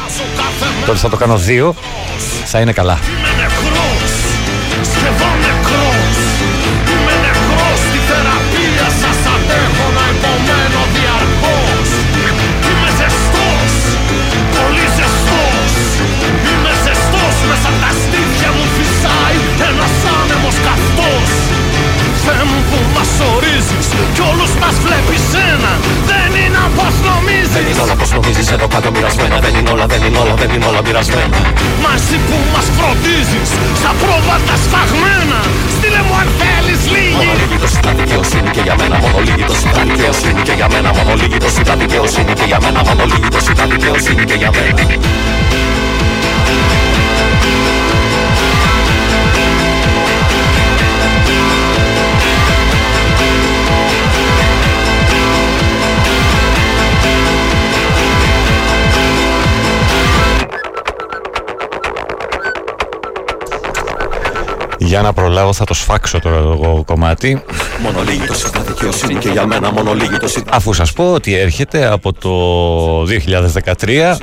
S4: τότε θα το κάνω δύο, θα είναι καλά.
S20: Μας ορίζεις κι όλους μας βλέπεις ένα Δεν είναι όπως νομίζεις.
S28: Δεν είναι όλα πως νομίζεις. Εδώ κάτω μοιρασμένα. Δεν είναι όλα, δεν είναι όλα, δεν είναι όλα μοιρασμένα.
S20: Μα εσύ που μας φροντίζεις Στα πρόβατα σφαγμένα. Στείλε μου αν θέλεις λίγη.
S28: Μόνο λίγη το συντά δικαιοσύνη και για μένα. Μόνο λίγη το συντά δικαιοσύνη και για μένα. Μόνο λίγη το συντά δικαιοσύνη και για μένα. Μόνο λίγη το συντά δικαιοσύνη και για μένα
S4: Για να προλάβω θα το σφάξω τώρα το κομμάτι.
S28: Μόνο λίγη το συντά δικαιοσύνη και για μένα Μόνο λίγη το συντά
S4: Αφού σας πω ότι έρχεται από το 2013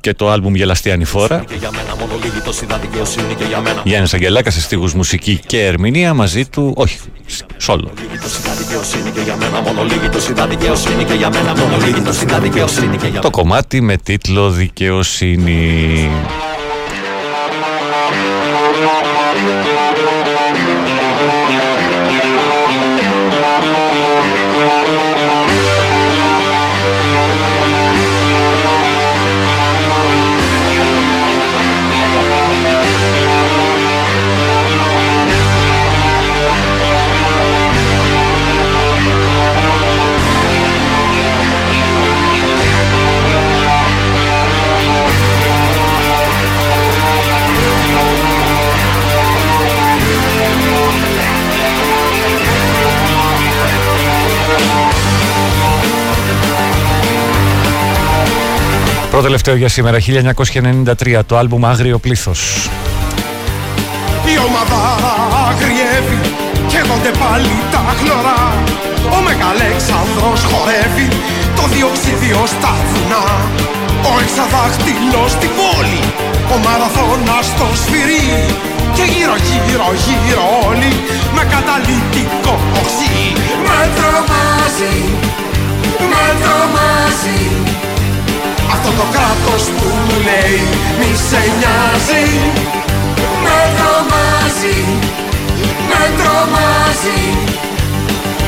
S4: και το άλμπουμ Γελαστή Ανηφόρα
S28: και για μένα Μόνο λίγη το συντά δικαιοσύνη και για μένα.
S4: Γιάννης Αγγελάκας σε στίχους μουσική και ερμηνεία μαζί του, όχι, σόλο
S28: το συντά δικαιοσύνη και για
S4: Thank. Πρώτο τελευταίο για σήμερα 1993 το άλμπουμ Άγριο Πλήθος
S14: Η ομάδα αγριεύει Καίγονται πάλι τα χλωρά. Ο Μεγαλέξανδρος χορεύει Το διοξίδιο στα βουνά. Ο εξαδάχτυλος στην πόλη Ο μαραθώνας στο σφυρί. Και γύρω γύρω γύρω όλοι Με καταλυτικό οξύ. Με τρομάζει Με τρομάζει αυτό το κράτος που μου λέει μη σε νοιάζει Με τρομάζει, με τρομάζει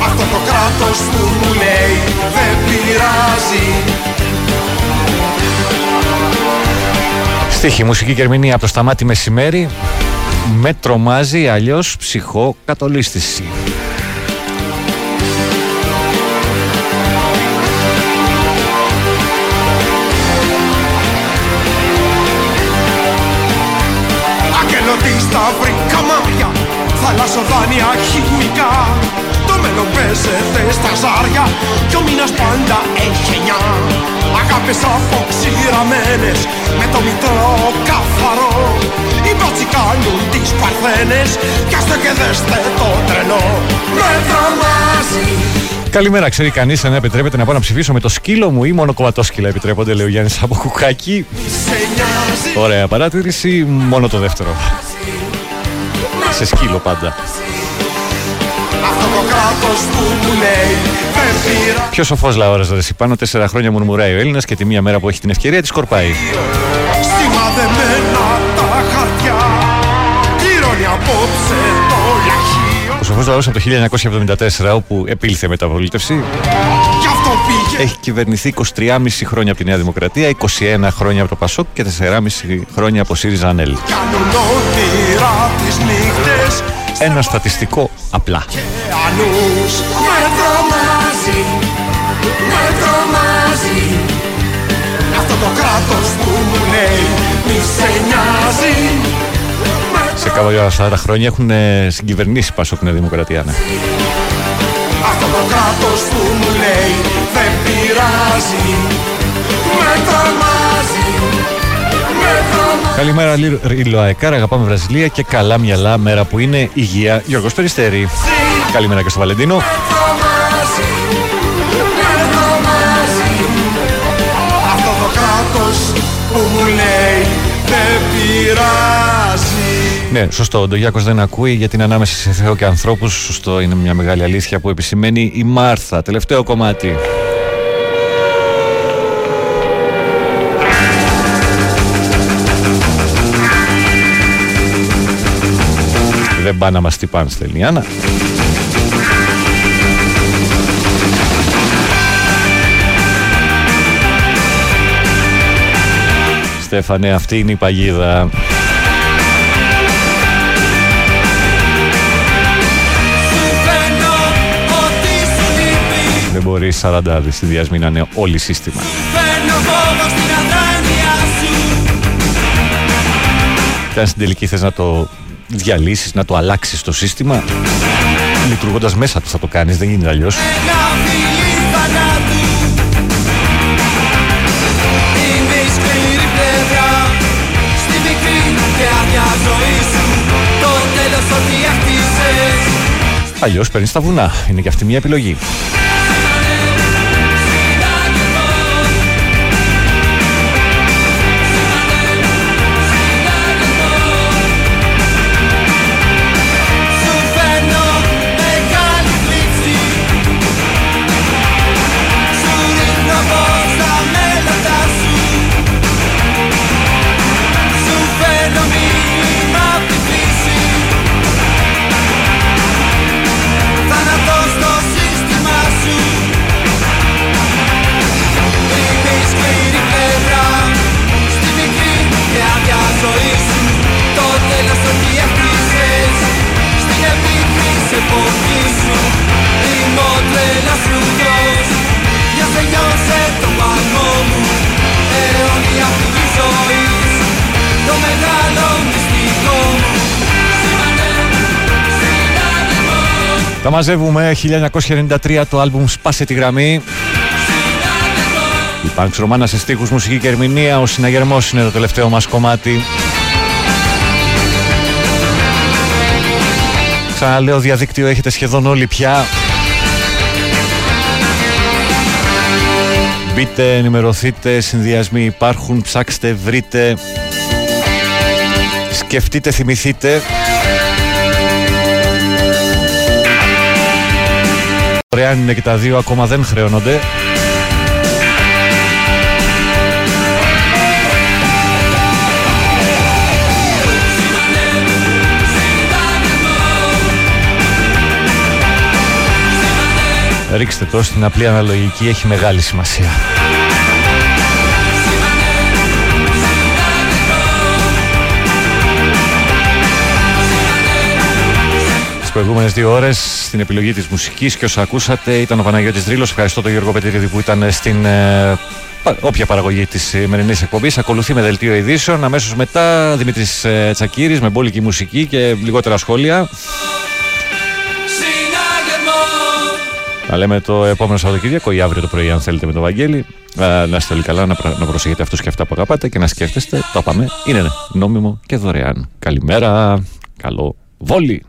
S14: Αυτό το κράτος που μου λέει δεν πειράζει
S4: Στίχη, μουσική και ερμηνεία από το σταμάτη μεσημέρι. Με τρομάζει αλλιώς ψυχό κατολίσθηση.
S14: Αγγελωτή στα βρήκα μάτια Θαλασσοδάνεια χημικά Το μέλλον παίζεται στα ζάρια Κι ο μήνας πάντα έχει εννιά. Αγάπες αποξηραμένες Με το μητρό καθαρό Οι μπάτσι κάνουν τις παρθένες Πιάστε και δέστε το τρελό. Με τρομάζει.
S4: Καλημέρα, ξέρει κανείς αν επιτρέπεται να πάω να ψηφίσω με το σκύλο μου ή μόνο κομματόσκυλα επιτρέπονται, λέει ο Γιάννης από κουκάκι. Ωραία παράτηρηση, μόνο το δεύτερο. Σε σκύλο πάντα.
S14: Αυτό το κράτος που μου λέει δεν πειράζει
S4: Πιο σοφό λαόρας, ρε πάνω τέσσερα χρόνια μουρμουράει ο Έλληνας και τη μία μέρα που έχει την ευκαιρία τη σκορπάει.
S14: Σημαδεμένα τα χαρτιά Κληρώνει απόψε το λαχείο
S4: Ο σοφός λαό από το 1974, όπου επήλθε μεταβολήτευση,
S14: Γι' αυτό πήγε
S4: έχει κυβερνηθεί 23,5 χρόνια από τη Νέα Δημοκρατία, 21 χρόνια από το Πασόκ και 4,5 χρόνια από ΣΥΡΙΖΑ ΑΝΕΛ.
S14: Κάνουν όνειρα τις νύχτες
S4: Ένα στατιστικό απλά.
S14: Ανούς Με τρομάζει Με τρομάζει Αυτό το κράτος που μου λέει Μη σε νοιάζει
S4: Σε κάποια 40 χρόνια έχουν ε, συγκυβερνήσει Πασόκ Νέα Δημοκρατία. Ναι.
S14: Αυτό το κράτος που μου λέει Δεν πειράζει Με τρομάζει Με τρομάζει
S4: Καλημέρα, Ρίλο Αεκάρα. Αγαπάμε Βραζιλία και καλά μυαλά μέρα που είναι υγεία. Γιώργος Περιστέρη. Καλημέρα και στο Βαλεντίνο.
S14: τρομάζει Με τρομάζει Αυτό το κράτος που μου λέει Δεν πειράζει
S4: Ναι, σωστό. Ο Ντογιάκος δεν ακούει γιατί είναι ανάμεσα σε Θεό και ανθρώπους. Σωστό, είναι μια μεγάλη αλήθεια που επισημαίνει η Μάρθα. Τελευταίο κομμάτι. Δεν πάνε να μας τυπάνε, στέλνει η Άννα. Στέφανε, αυτή είναι η παγίδα. Δεν μπορεί 40 συνδυασμοί να είναι όλοι σύστημα.
S15: Φαίνω φόβο στην αδράνεια σου
S4: Και αν στην τελική θες να το διαλύσεις, να το αλλάξεις το σύστημα, λειτουργώντας μέσα του θα το κάνεις, δεν γίνεται αλλιώς.
S15: Ένα φιλί θανάτου Είναι η σκληρή πλευρά Στη μικρή και άδεια ζωή σου Το τέλος ό,τι έχτισες
S4: Αλλιώς παίρνεις τα βουνά. Είναι και αυτή μια επιλογή. Τα μαζεύουμε 1993 το άλμπουμ Σπάσε τη γραμμή. Η Πανξ Ρωμάνα σε στίχους, μουσική και ερμηνεία. Ο συναγερμός είναι το τελευταίο μας κομμάτι. Ξαναλέω διαδίκτυο έχετε σχεδόν όλοι πια. Μπείτε, ενημερωθείτε, συνδυασμοί υπάρχουν, ψάξτε, βρείτε. Σκεφτείτε, θυμηθείτε. Δωρεάν είναι και τα δύο, ακόμα δεν χρεώνονται. Ρίξτε το στην απλή αναλογική, έχει μεγάλη σημασία. Τις προηγούμενες δύο ώρες στην επιλογή της μουσικής και όσα ακούσατε ήταν ο Παναγιώτης Δρύλος. Ευχαριστώ τον Γιώργο Πετρίδη που ήταν στην ε, πα- όποια παραγωγή της σημερινής εκπομπής. Ακολουθεί με δελτίο ειδήσεων. Αμέσως μετά Δημήτρης ε, Τσακύρης με μπόλικη μουσική και λιγότερα σχόλια. Να λέμε το επόμενο Σαββατοκύριακο ή αύριο το πρωί, αν θέλετε, με τον Βαγγέλη. Ε, να είστε όλοι καλά, να, πρα- να προσέχετε αυτούς και αυτά που αγαπάτε και να σκέφτεστε. Το είπαμε, είναι νόμιμο και δωρεάν. Καλημέρα, καλό βόλι.